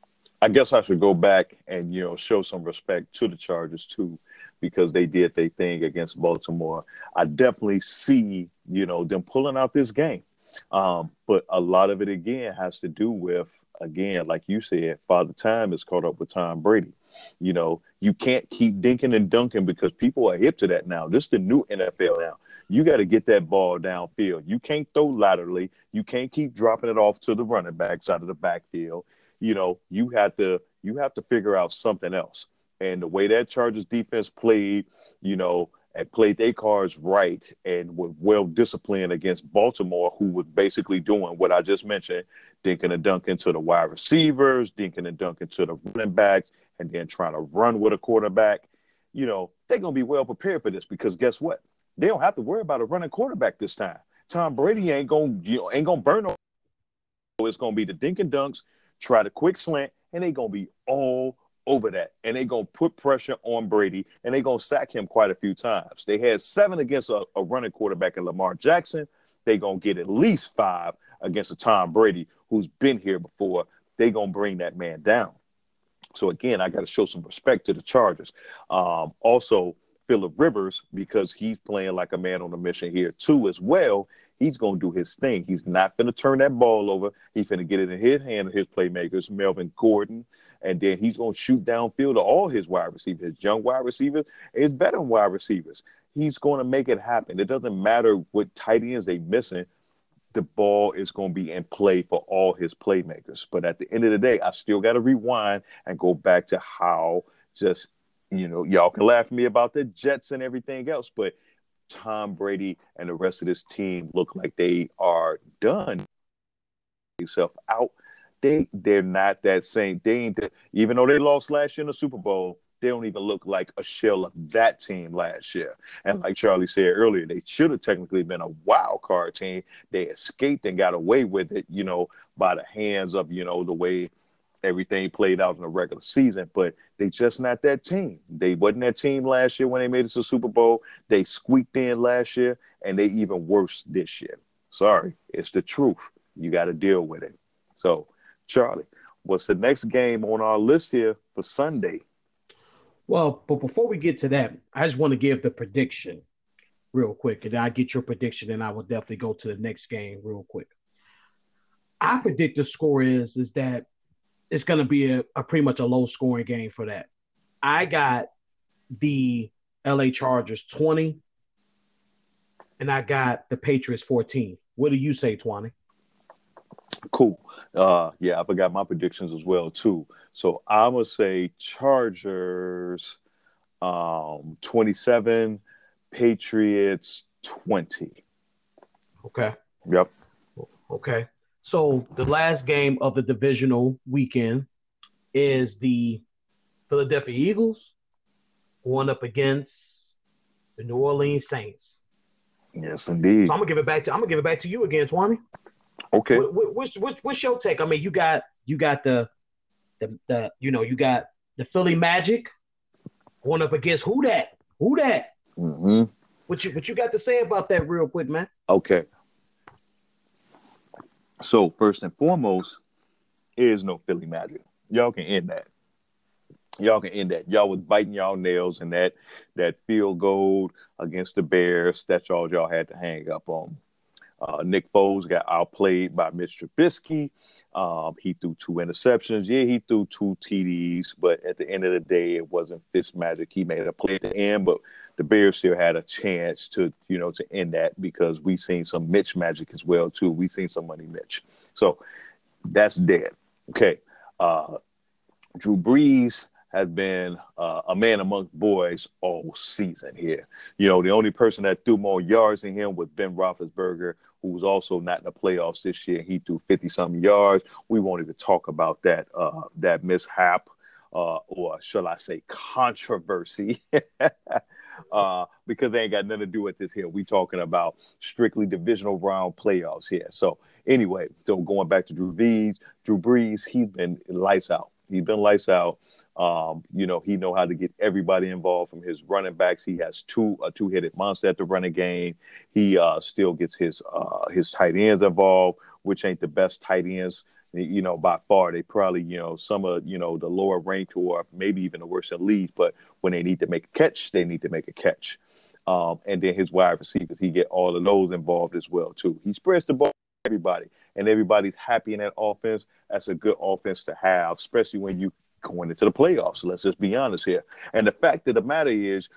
I guess I should go back and you know show some respect to the Chargers too, because they did their thing against Baltimore. I definitely see you know them pulling out this game, um, but a lot of it again has to do with again, like you said, Father Time is caught up with Tom Brady. You know, you can't keep dinking and dunking because people are hip to that now. This is the new NFL now. You got to get that ball downfield. You can't throw laterally. You can't keep dropping it off to the running backs out of the backfield. You know, you have to you have to figure out something else. And the way that Chargers defense played, you know, and played their cards right and were well disciplined against Baltimore, who was basically doing what I just mentioned, dinking and dunking to the wide receivers, dinking and dunking to the running backs, and then trying to run with a quarterback, you know, they're gonna be well prepared for this because guess what? They don't have to worry about a running quarterback this time. Tom Brady ain't gonna you know ain't gonna burn no. It's gonna be the dink and dunks, try the quick slant, and they gonna be all over that. And they're gonna put pressure on Brady and they're gonna sack him quite a few times. They had seven against a, a running quarterback in Lamar Jackson. They're gonna get at least five against a Tom Brady who's been here before. They're gonna bring that man down. So again, I got to show some respect to the Chargers. Um, also, Philip Rivers because he's playing like a man on a mission here too as well. He's gonna do his thing. He's not gonna turn that ball over. He's gonna get it in his hand of his playmakers, Melvin Gordon, and then he's gonna shoot downfield to all his wide receivers, his young wide receivers, his veteran wide receivers. He's gonna make it happen. It doesn't matter what tight ends they missing. The ball is going to be in play for all his playmakers. But at the end of the day, I still got to rewind and go back to how just you know, y'all can laugh at me about the Jets and everything else, but Tom Brady and the rest of this team look like they are done. Yourself out. They they're not that same. They ain't even though they lost last year in the Super Bowl. They don't even look like a shell of that team last year. And like Charlie said earlier, they should have technically been a wild card team. They escaped and got away with it, you know, by the hands of you know the way everything played out in the regular season, but they just not that team. They wasn't that team last year when they made it to the Super Bowl. They squeaked in last year, and they even worse this year. Sorry, it's the truth. You got to deal with it. So, Charlie, what's the next game on our list here for Sunday? Well, but before we get to that, I just want to give the prediction real quick, and I get your prediction, and I will definitely go to the next game real quick. I predict the score is is that it's going to be a, a pretty much a low scoring game for that. I got the LA Chargers 20 and I got the Patriots 14. What do you say, Twani? Cool. Uh, yeah, I forgot my predictions as well too. So I'm gonna say Chargers um, 27, Patriots 20. Okay. Yep. Okay. So the last game of the divisional weekend is the Philadelphia Eagles going up against the New Orleans Saints. Yes, indeed. So I'm gonna give it back to I'm gonna give it back to you again, Twani. Okay. What, what's, what's, what's your take? I mean, you got you got the the the you know you got the Philly Magic going up against who that? Who that? Mm-hmm. What you what you got to say about that real quick, man? Okay. So first and foremost, is no Philly magic. Y'all can end that. Y'all can end that. Y'all was biting y'all nails and that that field goal against the Bears. That's all y'all had to hang up on. Uh, Nick Foles got outplayed by Mitch Trubisky. Um, he threw two interceptions. Yeah, he threw two TDs, but at the end of the day, it wasn't Fitz magic. He made a play at the end, but the Bears still had a chance to, you know, to end that because we seen some Mitch magic as well too. We seen some money Mitch, so that's dead. Okay, uh, Drew Brees has been uh, a man among boys all season here. You know, the only person that threw more yards than him was Ben Roethlisberger, who was also not in the playoffs this year. He threw 50 something yards. We won't even talk about that uh, that mishap, uh, or shall I say, controversy. uh, because they ain't got nothing to do with this here. We talking about strictly divisional round playoffs here. So anyway, so going back to Drew Brees, Drew Brees, he's been lights out. He's been lights out. Um, you know, he know how to get everybody involved from his running backs. He has two a two-headed monster at the running game. He uh, still gets his uh, his tight ends involved, which ain't the best tight ends you know, by far. They probably, you know, some of, you know, the lower ranked or maybe even the worst league. But when they need to make a catch, they need to make a catch. Um, and then his wide receivers, he get all of those involved as well too. He spreads the ball everybody, and everybody's happy in that offense. That's a good offense to have, especially when you going into the playoffs. Let's just be honest here. And the fact of the matter is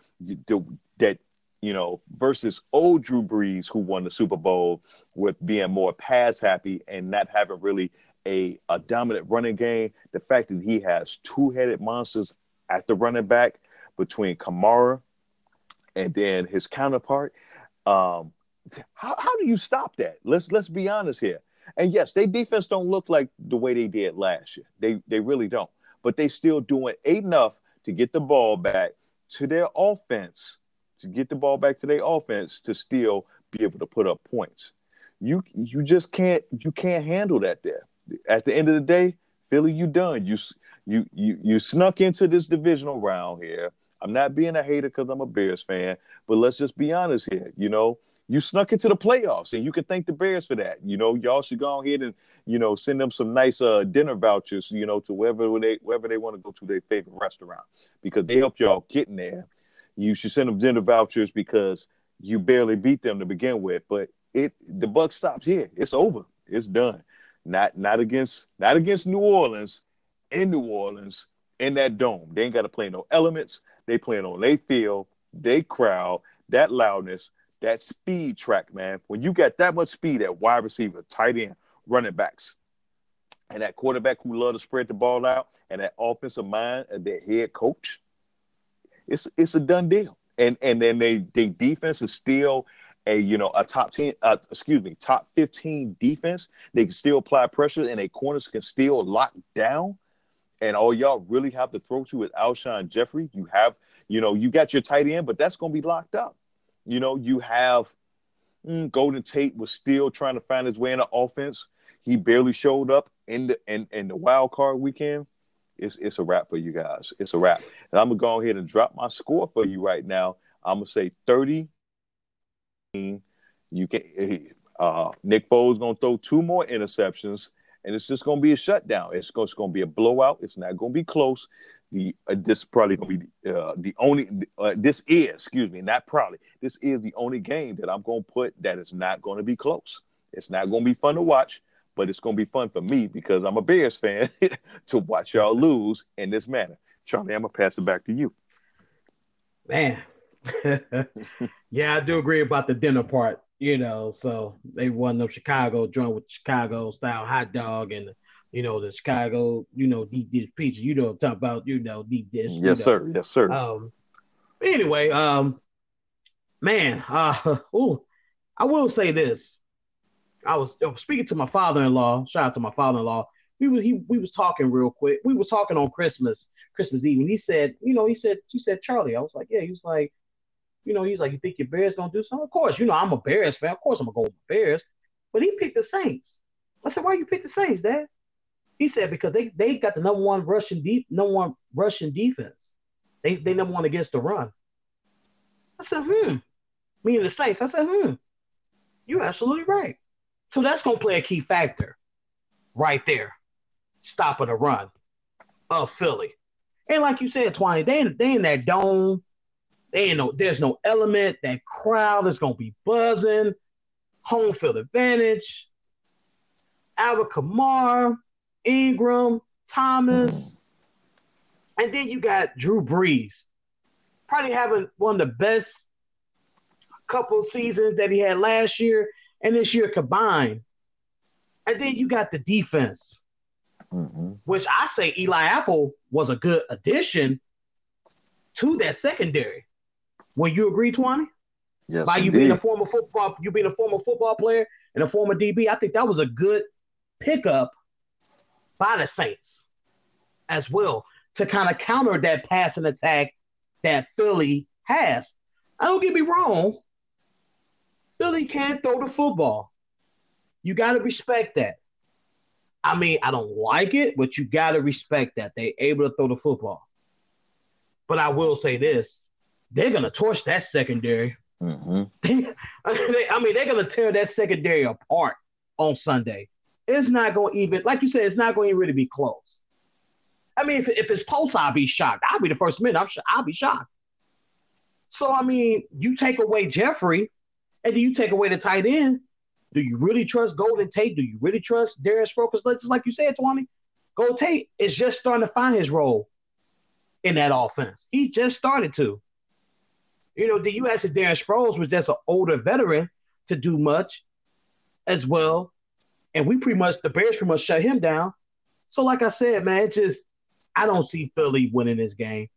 that you know, versus old Drew Brees, who won the Super Bowl with being more pass happy and not having really a, a dominant running game, the fact that he has two headed monsters at the running back between Kamara and then his counterpart. Um, how, how do you stop that? Let's let's be honest here. And yes, their defense don't look like the way they did last year. They they really don't. But they still doing enough to get the ball back to their offense, to get the ball back to their offense to still be able to put up points. You you just can't you can't handle that there. At the end of the day, Philly, you done. You you you you snuck into this divisional round here. I'm not being a hater because I'm a Bears fan, but let's just be honest here. You know, you snuck into the playoffs, and you can thank the Bears for that. You know, y'all should go ahead and you know send them some nice uh, dinner vouchers. You know, to wherever they wherever they want to go to their favorite restaurant because they helped y'all getting there. You should send them dinner vouchers because you barely beat them to begin with. But it the buck stops here. It's over. It's done. Not not against not against New Orleans, in New Orleans, in that dome. They ain't got to play no elements. They playing on they field, they crowd, that loudness that speed track, man. When you got that much speed at wide receiver, tight end, running backs, and that quarterback who love to spread the ball out, and that offensive mind of their head coach, it's it's a done deal. And and then they they defense is still a you know a top ten, uh, excuse me, top fifteen defense. They can still apply pressure, and their corners can still lock down. And all y'all really have to throw to is Alshon Jeffery. You have, you know, you got your tight end, but that's going to be locked up. You know, you have mm, Golden Tate was still trying to find his way in the offense. He barely showed up in the in, in the wild card weekend. It's it's a wrap for you guys. It's a wrap. And I'm gonna go ahead and drop my score for you right now. I'm gonna say 30. You can uh, Nick Foles gonna throw two more interceptions, and it's just gonna be a shutdown. It's, it's gonna be a blowout. It's not gonna be close the uh, this probably gonna be uh, the only uh, this is excuse me not probably this is the only game that I'm gonna put that is not gonna be close. It's not gonna be fun to watch, but it's gonna be fun for me because I'm a Bears fan to watch y'all lose in this manner. Charlie, I'm gonna pass it back to you. Man, yeah, I do agree about the dinner part. You know, so they won them Chicago drunk with Chicago style hot dog and you know, the Chicago, you know, deep dish pizza. You know what I'm talking about, you know, deep dish. Yes, know. sir. Yes, sir. Um anyway, um man, uh ooh, I will say this. I was, I was speaking to my father-in-law. Shout out to my father-in-law. We was he we was talking real quick. We was talking on Christmas, Christmas Eve, and he said, you know, he said, he said, Charlie. I was like, yeah. He was like, you know, he's like, you think your Bears gonna do something? Of course, you know, I'm a Bears fan. Of course, I'm gonna go with Bears. But he picked the Saints. I said, why you pick the Saints, Dad? He said because they they got the number one rushing deep number one rushing defense. They they number one against the run. I said, hmm. Meaning the Saints. I said, hmm. You're absolutely right. So that's gonna play a key factor right there. Stopping the run of Philly. And like you said, Twani, they they in that dome. They ain't no, there's no element. That crowd is gonna be buzzing. Home field advantage. Alvin Kamara, Ingram, Thomas, and then you got Drew Brees, probably having one of the best couple seasons that he had last year and this year combined. And then you got the defense, mm-hmm. which I say Eli Apple was a good addition to that secondary. Will you agree, Twani? Yes. By you indeed. being a former football, you being a former football player and a former DB, I think that was a good pickup by the Saints as well to kind of counter that passing attack that Philly has. I don't get me wrong. Philly can't throw the football. You got to respect that. I mean, I don't like it, but you got to respect that. They're able to throw the football. But I will say this they're going to torch that secondary. Mm-hmm. I mean, they're going to tear that secondary apart on Sunday it's not going to even, like you said, it's not going to really be close. I mean, if, if it's close, I'll be shocked. I'll be the first minute. I'm sh- I'll be shocked. So I mean, you take away Jeffery, and then you take away the tight end. Do you really trust Golden Tate? Do you really trust Sproles? Because just like you said, Twani, Golden Tate is just starting to find his role in that offense. He just started to. You know, the U.S. and Darren Sproles was just an older veteran to do much as well and we pretty much the Bears pretty much shut him down. So, like I said, man, it's just I don't see Philly winning this game.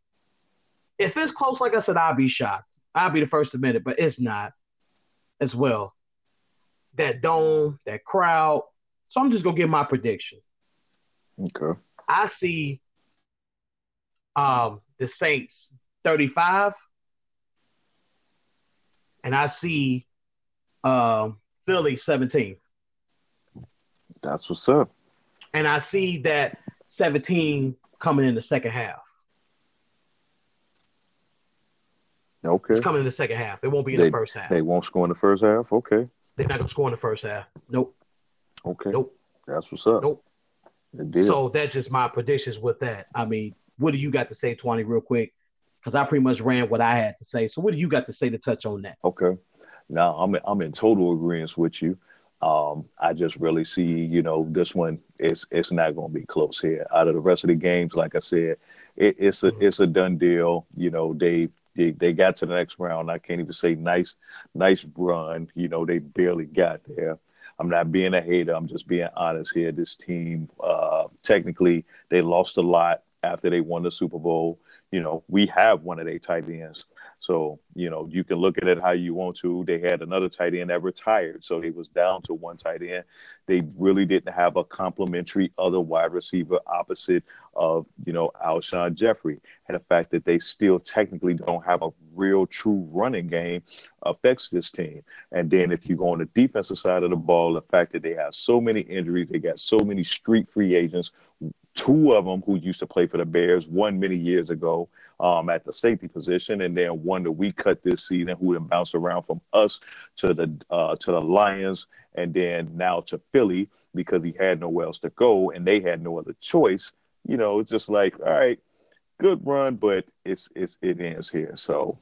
If it's close, like I said, I'll be shocked. I'll be the first to admit it, but it's not as well. That dome, that crowd. So I'm just gonna give my prediction. Okay. I see um the Saints 35 and I see um Philly 17. That's what's up. And I see that 17 coming in the second half. Okay. It's coming in the second half. It won't be in They- the first half. They won't score in the first half. Okay. They're not gonna score in the first half. Nope. Okay. Nope. That's what's up. Nope. So that's just my predictions with that. I mean, what do you got to say, Twani, real quick? Because I pretty much ran what I had to say. So what do you got to say to touch on that? Okay. Now I'm I'm in total agreement with you. Um, I just really see, you know, this one is it's not going to be close here. Out of the rest of the games, like I said, it, it's a Mhm. it's a done deal. You know, they, they they got to the next round. I can't even say nice nice run. You know, they barely got there. I'm not being a hater. I'm just being honest here. This team, uh, technically, they lost a lot after they won the Super Bowl. You know, we have one of their tight ends. So, you know, you can look at it how you want to. They had another tight end that retired. So they was down to one tight end. They really didn't have a complementary other wide receiver opposite of, you know, Alshon Jeffery. And the fact that they still technically don't have a real true running game affects this team. And then if you go on the defensive side of the ball, the fact that they have so many injuries, they got so many street free agents, two of them who used to play for the Bears, one many years ago um, at the safety position, and then one that we cut this season who then bounced around from us to the uh, to the Lions, and then now to Philly because he had nowhere else to go, and they had no other choice. You know, it's just like, all right, good run, but it's it's it ends here. So,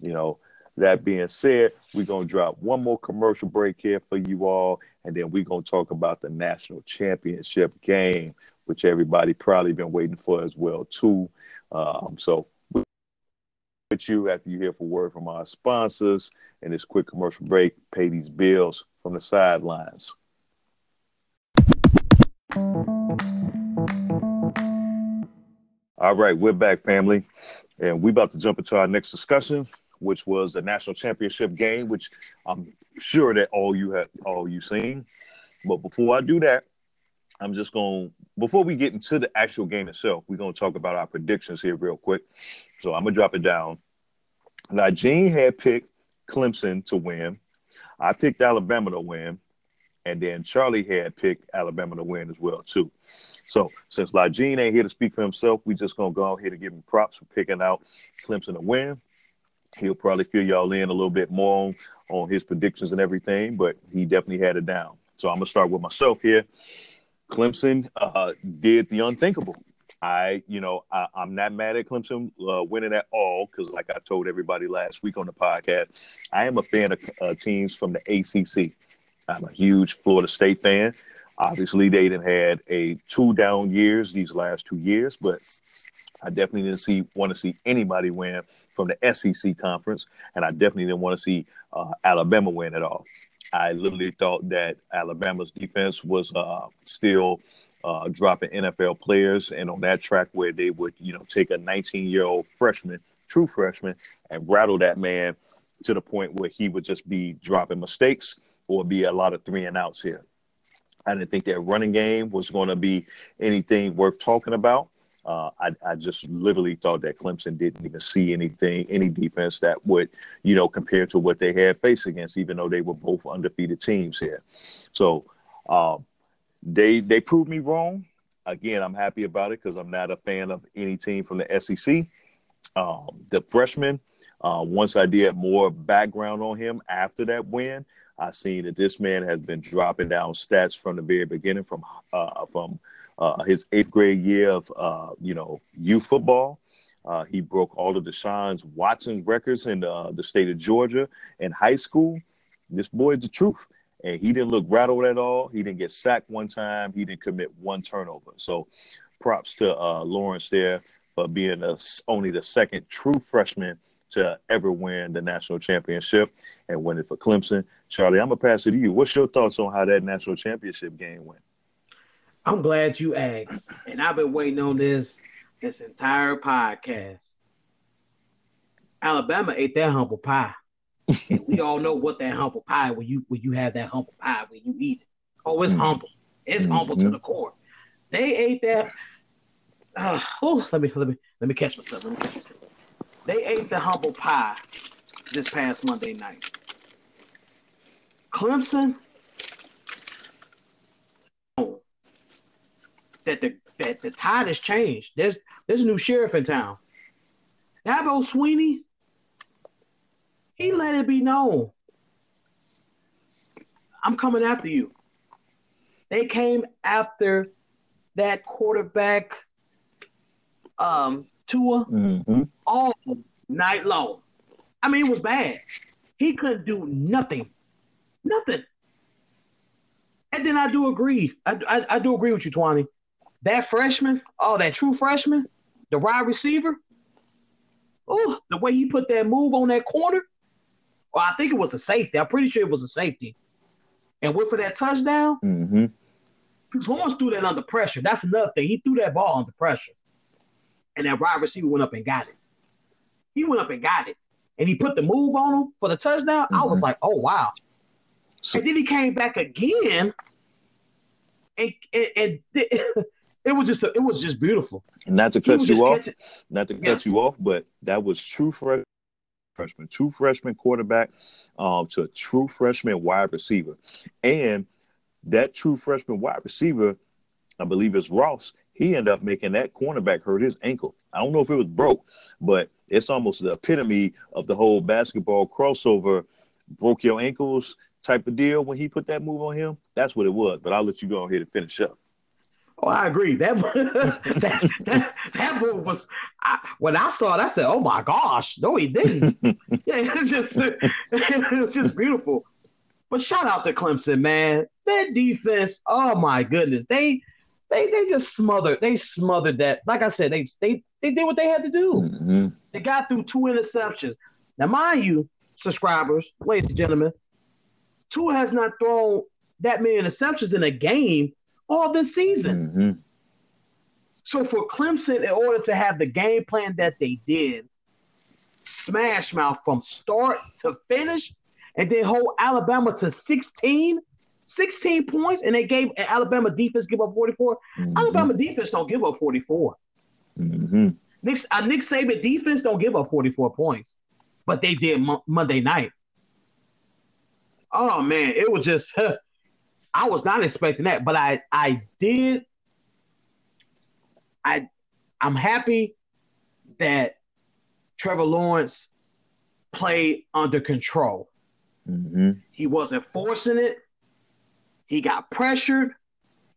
you know, that being said, we're gonna drop one more commercial break here for you all, and then we're gonna talk about the national championship game, which everybody probably been waiting for as well too. Um, so with you after you hear from word from our sponsors and this quick commercial break, pay these bills from the sidelines. All right, we're back, family, and we about to jump into our next discussion, which was the national championship game, which I'm sure that all you have all you seen. But before I do that, I'm just going before we get into the actual game itself, we're to talk about our predictions here real quick. So I'm gonna drop it down. Gene had picked Clemson to win. I picked Alabama to win, and then Charlie had picked Alabama to win as well too. So since Lajine ain't here to speak for himself, we just gonna go ahead and give him props for picking out Clemson to win. He'll probably fill y'all in a little bit more on, on his predictions and everything, but he definitely had it down. So I'm gonna start with myself here. Clemson uh, did the unthinkable. I, you know, I, I'm not mad at Clemson uh, winning at all because, like I told everybody last week on the podcast, I am a fan of uh, teams from the ACC. I'm a huge Florida State fan. Obviously, they didn't had a two down years these last two years, but I definitely didn't see want to see anybody win from the SEC conference, and I definitely didn't want to see uh, Alabama win at all. I literally thought that Alabama's defense was uh, still uh, dropping NFL players, and on that track where they would, you know, take a 19 year old freshman, true freshman, and rattle that man to the point where he would just be dropping mistakes or be a lot of three and outs here. I didn't think that running game was going to be anything worth talking about. Uh, I, I just literally thought that Clemson didn't even see anything, any defense that would, you know, compare to what they had faced against, even though they were both undefeated teams here. So um, they they proved me wrong. Again, I'm happy about it because I'm not a fan of any team from the SEC. Um, the freshman, uh, once I did more background on him after that win, I seen that this man has been dropping down stats from the very beginning, from uh, from uh, his eighth grade year of uh, you know youth football. Uh, he broke all of Deshaun Watson's records in uh, the state of Georgia in high school. This boy is the truth, and he didn't look rattled at all. He didn't get sacked one time. He didn't commit one turnover. So, props to uh, Lawrence there for being a, only the second true freshman to ever win the national championship and win it for Clemson. Charlie, I'm gonna pass it to you. What's your thoughts on how that national championship game went? I'm glad you asked, and I've been waiting on this this entire podcast. Alabama ate that humble pie. and we all know what that humble pie when you when you have that humble pie when you eat it. Oh, it's mm-hmm. humble. It's mm-hmm. humble to the core. They ate that. Uh, oh, let me let me let me catch myself. Let me catch myself. They ate the humble pie this past Monday night. Clemson that the that the tide has changed. There's there's a new sheriff in town. Dabo Swinney, he let it be known. I'm coming after you. They came after that quarterback, um, Tua, mm-hmm. all night long. I mean, it was bad. He couldn't do nothing, nothing. And then I do agree. I, I, I do agree with you, Twani. That freshman, oh, that true freshman, the wide receiver, oh, the way he put that move on that corner. Well, I think it was a safety. I'm pretty sure it was a safety. And went for that touchdown. Mm-hmm. Because Horns threw that under pressure. That's another thing. He threw that ball under pressure. And that wide receiver went up and got it. He went up and got it. And he put the move on him for the touchdown. Mm-hmm. I was mm-hmm. like, oh, wow. So, and then he came back again and, and, and it was just a, it was just beautiful. Not to cut you off, catching... not to cut yes. you off, but that was true for freshman, true freshman quarterback um, to a true freshman wide receiver, and that true freshman wide receiver, I believe it's Ross. He ended up making that cornerback hurt his ankle. I don't know if it was broke, but it's almost the epitome of the whole basketball crossover, broke your ankles type of deal. When he put that move on him, that's what it was. But I'll let you go ahead and finish up. Oh, I agree. That that, that, that move was I, when I saw it, I said, "Oh my gosh, no, he didn't." yeah, it's just it was just beautiful. But shout out to Clemson, man. That defense, oh my goodness, they they they just smothered. They smothered that. Like I said, they they they did what they had to do. Mm-hmm. They got through two interceptions. Now, mind you, subscribers, ladies and gentlemen, Tua has not thrown that many interceptions in a game all this season. Mm-hmm. So for Clemson, in order to have the game plan that they did, smash mouth from start to finish, and then hold Alabama to 16, 16 points, and they gave Alabama defense give up 44. Mm-hmm. Alabama defense don't give up 44. Mm-hmm. Nick, uh, Nick Saban defense don't give up 44 points, but they did mo- Monday night. Oh man, it was just I was not expecting that, but I I did. I I'm happy that Trevor Lawrence played under control. Mm-hmm. He wasn't forcing it. He got pressured,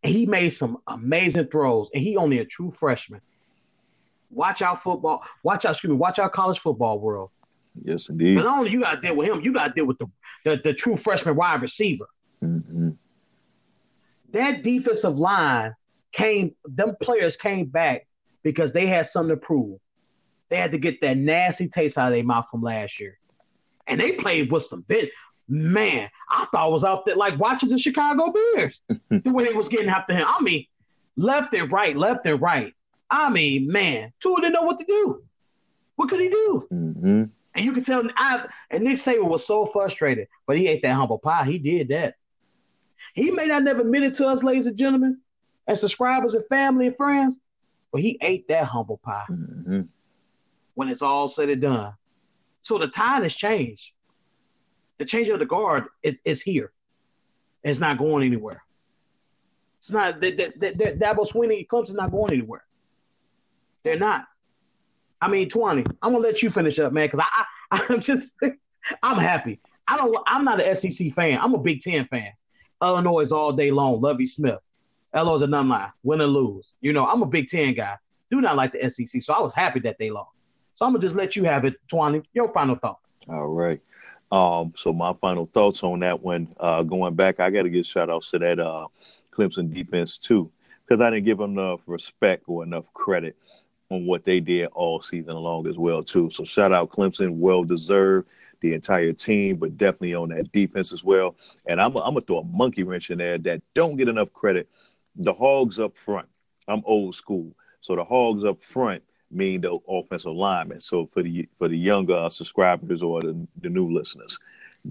and he made some amazing throws. And he only a true freshman. Watch out football. Watch out, excuse me. Watch out college football world. Yes, indeed. But not only you got to deal with him, you got to deal with the, the, the true freshman wide receiver. Mm-hmm that defensive line came, them players came back because they had something to prove. They had to get that nasty taste out of their mouth from last year. And they played with some bit. Man, I thought I was out there like watching the Chicago Bears the way they was getting after him. I mean, left and right, left and right. I mean, man, Tua didn't know what to do. What could he do? Mm-hmm. And you could tell, I, and Nick Saban was so frustrated, but he ate that humble pie. He did that. He may not never admit it to us, ladies and gentlemen, and subscribers and family and friends, but he ate that humble pie mm-hmm. when it's all said and done. So the tide has changed. The change of the guard is, is here. It's not going anywhere. It's not that that that Dabo Swinney Clemson's not going anywhere. They're not. I mean, Twani, I'm gonna let you finish up, man, because I, I I'm just I'm happy. I don't I'm not an SEC fan. I'm a Big Ten fan. Illinois all day long. Lovie Smith. LO's a lie. Win or lose. You know, I'm a Big Ten guy. Do not like the SEC. So I was happy that they lost. So I'm gonna just let you have it, Twani. Your final thoughts. All right. Um, so my final thoughts on that one, uh, going back, I gotta give shout outs to that uh, Clemson defense too. Because I didn't give them enough respect or enough credit on what they did all season long as well, too. So shout out Clemson, well deserved the entire team, but definitely on that defense as well. And I'm, I'm gonna throw a monkey wrench in there that don't get enough credit. The Hogs up front. I'm old school, so the Hogs up front mean the offensive lineman. So for the for the younger uh, subscribers or the, the new listeners,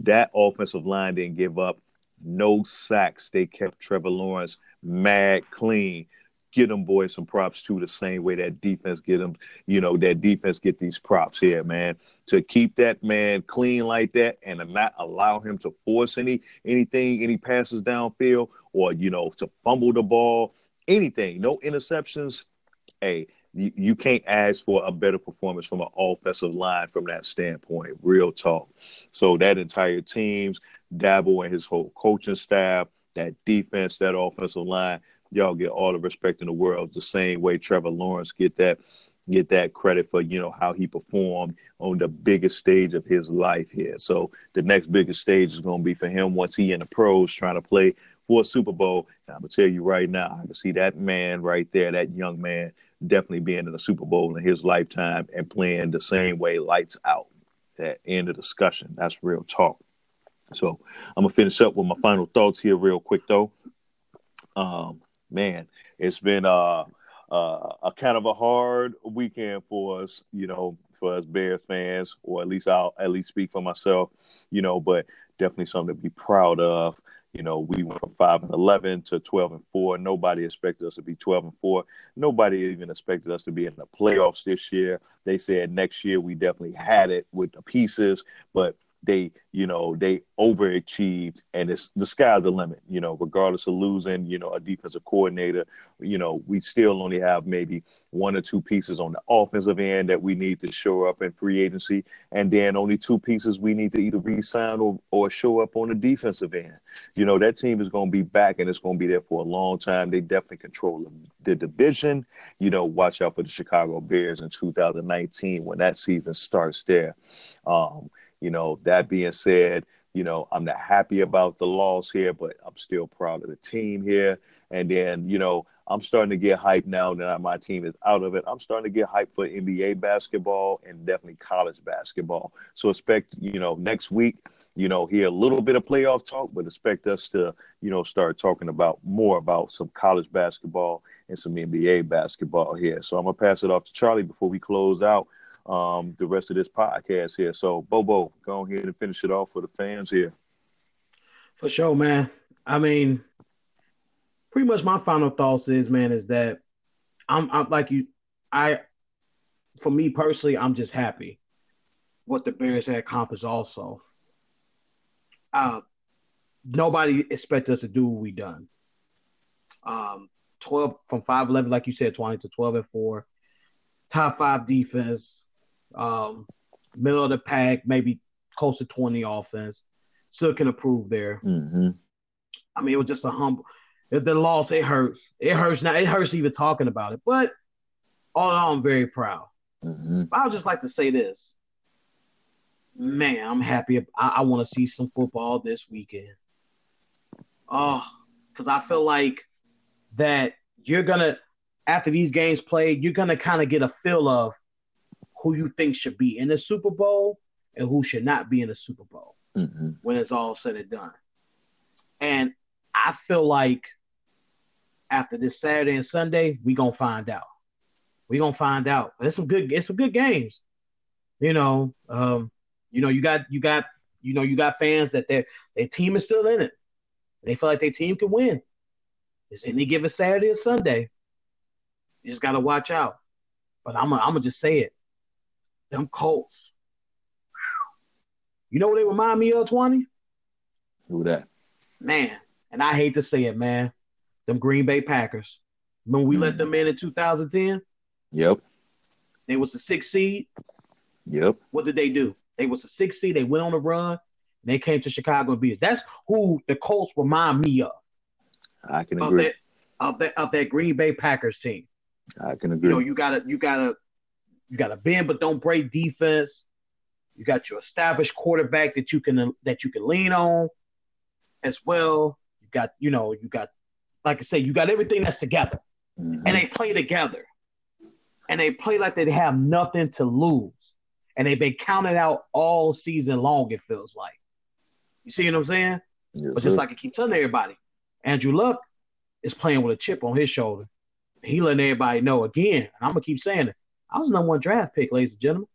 that offensive line didn't give up no sacks. They kept Trevor Lawrence mad clean. Get them boys some props too, the same way that defense get them, you know, that defense get these props here, man. To keep that man clean like that and not allow him to force any anything, any passes downfield or, you know, to fumble the ball, anything, no interceptions. Hey, you, you can't ask for a better performance from an offensive line from that standpoint. Real talk. So that entire team's Dabo and his whole coaching staff, that defense, that offensive line, y'all get all the respect in the world. The same way Trevor Lawrence get that get that credit for you know how he performed on the biggest stage of his life here. So the next biggest stage is going to be for him once he in the pros trying to play for a Super Bowl. And I'm gonna tell you right now, I can see that man right there, that young man, definitely being in a Super Bowl in his lifetime and playing the same way, lights out. That end of discussion. That's real talk. So I'm gonna finish up with my final thoughts here, real quick though. Um, man, it's been uh, uh, a kind of a hard weekend for us, you know, for us Bears fans, or at least I'll at least speak for myself, you know, but definitely something to be proud of. You know, we went from five and eleven to twelve and four. Nobody expected us to be twelve and four. Nobody even expected us to be in the playoffs this year. They said next year we definitely had it with the pieces, but they, you know, they overachieved and it's the sky's the limit, you know, regardless of losing, you know, a defensive coordinator, you know, we still only have maybe one or two pieces on the offensive end that we need to show up in free agency. And then only two pieces we need to either re-sign or, or show up on the defensive end. You know, that team is going to be back and it's going to be there for a long time. They definitely control the division. You know, watch out for the Chicago Bears in 2019 when that season starts there. Um, you know, that being said, you know, I'm not happy about the loss here, but I'm still proud of the team here. And then, you know, I'm starting to get hyped now that my team is out of it. I'm starting to get hyped for NBA basketball and definitely college basketball. So expect, you know, next week, you know, hear a little bit of playoff talk, but expect us to, you know, start talking about more about some college basketball and some NBA basketball here. So I'm gonna pass it off to Charlie before we close out um, the rest of this podcast here. So, Bobo, go ahead and finish it off for the fans here. For sure, man. I mean, pretty much my final thoughts is, man, is that I'm, I'm like you. I, for me personally, I'm just happy what the Bears had accomplished. Also, uh, nobody expect us to do what we done. Um, twelve from five eleven, like you said, twenty to twelve and four. Top five defense, um, middle of the pack, maybe close to 20 offense. Still can improve there. Mm-hmm. I mean, it was just a humble. The loss, it hurts. It hurts now. It hurts even talking about it. But all in all, I'm very proud. Mm-hmm. I would just like to say this. Man, I'm happy. I, I want to see some football this weekend. Oh, because I feel like that you're gonna after these games played, you're gonna kind of get a feel of who you think should be in the Super Bowl and who should not be in the Super Bowl mm-hmm. when it's all said and done. And I feel like after this Saturday and Sunday, we gonna find out. We gonna find out. But it's some good. It's some good games. You know, um, you know, you got you got you know you got fans that their their team is still in it. They feel like their team can win. It's any given Saturday or Sunday. You just gotta watch out. But I'm gonna I'm just say it. Them Colts. You know what they remind me of, 20? Who that? Man, and I hate to say it, man. Them Green Bay Packers. When we mm. let them in in 2010? Yep. They was the sixth seed. Yep. What did they do? They was the sixth seed. They went on a run. And they came to Chicago and beat us. That's who the Colts remind me of. I can agree. That, of that, of that Green Bay Packers team. I can agree. You know, you gotta you gotta you got a bend but don't break defense. You got your established quarterback that you can that you can lean on as well. You got you know you got like I say you got everything that's together, mm-hmm. and they play together, and they play like they have nothing to lose, and they've been counted out all season long. It feels like. You see what I'm saying? Yes, but just like I keep telling everybody, Andrew Luck is playing with a chip on his shoulder. He letting everybody know again. And I'm gonna keep saying it. I was number one draft pick, ladies and gentlemen.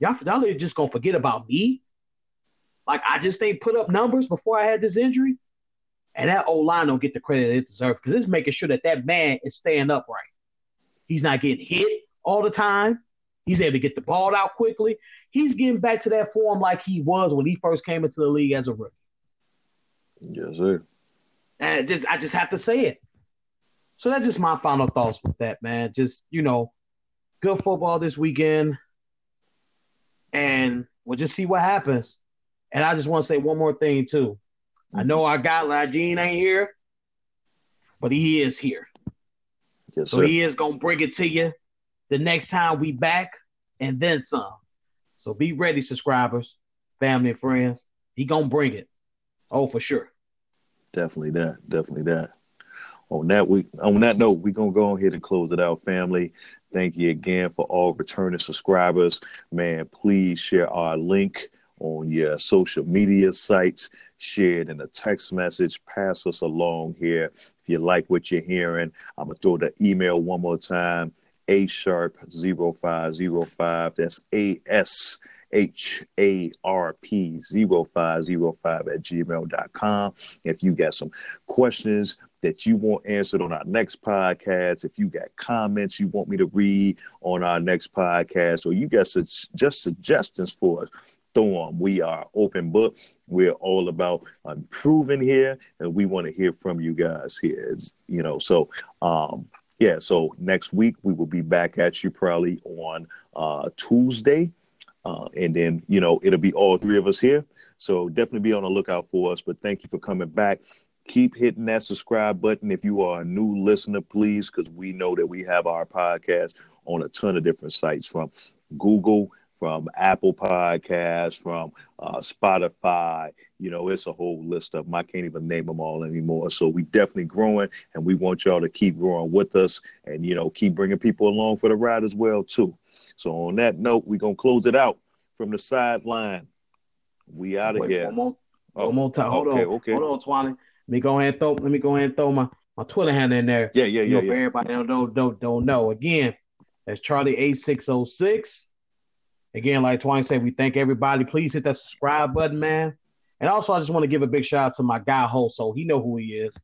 Y'all, y'all are just gonna forget about me. Like I just ain't put up numbers before I had this injury, and that old line don't get the credit it deserves because it's making sure that that man is staying upright. He's not getting hit all the time. He's able to get the ball out quickly. He's getting back to that form like he was when he first came into the league as a rookie. Yes, sir. And just I just have to say it. So that's just my final thoughts with that, man. Just, you know, good football this weekend. And we'll just see what happens. And I just want to say one more thing too. I mm-hmm. know our guy Lagine ain't here, but he is here. Yes, So sir. he is gonna bring it to you the next time we back and then some. So be ready, subscribers, family and friends. He gonna bring it. Oh, for sure. Definitely that. Definitely that. On that we on that note, we're gonna go ahead and close it out, family. Thank you again for all returning subscribers. Man, please share our link on your social media sites. Share it in a text message. Pass us along here. If you like what you're hearing, I'm gonna throw the email one more time. A sharp 0505. That's A S H A R P 0505 at gmail.com. If you got some questions that you want answered on our next podcast, if you got comments you want me to read on our next podcast, or you got su- just suggestions for us, throw them. We are open book. We're all about improving here, and we want to hear from you guys here. It's, you know, so um, yeah. So next week we will be back at you probably on uh, Tuesday. Uh, and then, you know, it'll be all three of us here. So definitely be on the lookout for us. But thank you for coming back. Keep hitting that subscribe button if you are a new listener, please, because we know that we have our podcast on a ton of different sites from Google, from Apple Podcasts, from uh, Spotify. You know, it's a whole list of them. I can't even name them all anymore. So we definitely growing, and we want y'all to keep growing with us, and you know, keep bringing people along for the ride as well too. So on that note, we're gonna close it out from the sideline. We out of here. One more, Oh, one more time. Hold okay, on. okay. Hold on, Twani. Let me go ahead and throw let me go ahead and throw my, my Twitter handle in there. Yeah, yeah, you know, yeah, for yeah. everybody that don't don't don't know. Again, that's Charlie eight six oh six. Again, like Twani said, we thank everybody. Please hit that subscribe button, man. And also, I just want to give a big shout out to my guy Hoso. He know who he is.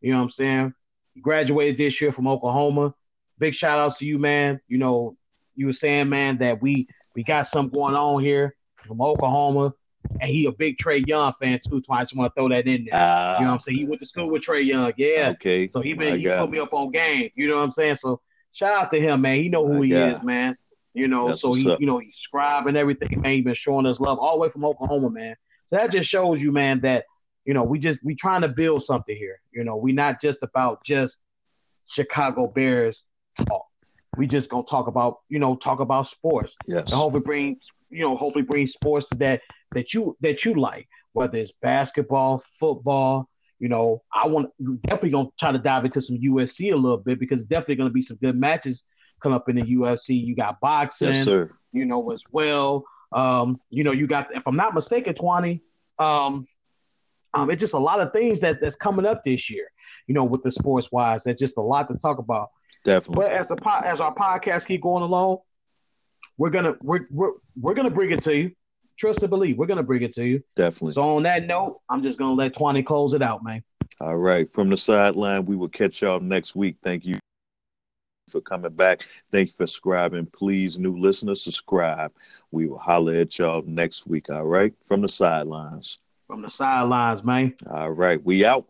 You know what I'm saying? He graduated this year from Oklahoma. Big shout outs to you, man. You know, you were saying, man, that we we got something going on here from Oklahoma, and he a big Trae Young fan too. So I just want to throw that in there. Ah, You know what I'm saying? He went to school with Trae Young. Yeah. okay. So he been he got put me up on game. You know what I'm saying? So shout out to him, man. He know who My he guy. is, man. You know, That's so he up. you know he's subscribed and everything, man. He been showing us love all the way from Oklahoma, man. So that just shows you, man, that you know we just we trying to build something here. You know, we not just about just Chicago Bears talk. We just gonna talk about you know talk about sports Yes. and hopefully bring you know hopefully bring sports to that that you that you like whether it's basketball football you know i want definitely gonna try to dive into some ufc a little bit because definitely gonna be some good matches come up in the ufc you got boxing Yes, sir. you know as well um you know you got if i'm not mistaken 20 um um it's just a lot of things that that's coming up this year you know with the sports wise that's just a lot to talk about Definitely. but as the po- as our podcast keep going along, we're gonna we're we're, we're gonna bring it to you. Trust and believe, we're gonna bring it to you. Definitely. So on that note, I'm just gonna let Twani close it out, man. All right. From the sideline, we will catch y'all next week. Thank you for coming back. Thank you for subscribing. Please, new listeners, subscribe. We will holler at y'all next week. All right. From the sidelines. From the sidelines, man. All right. We out.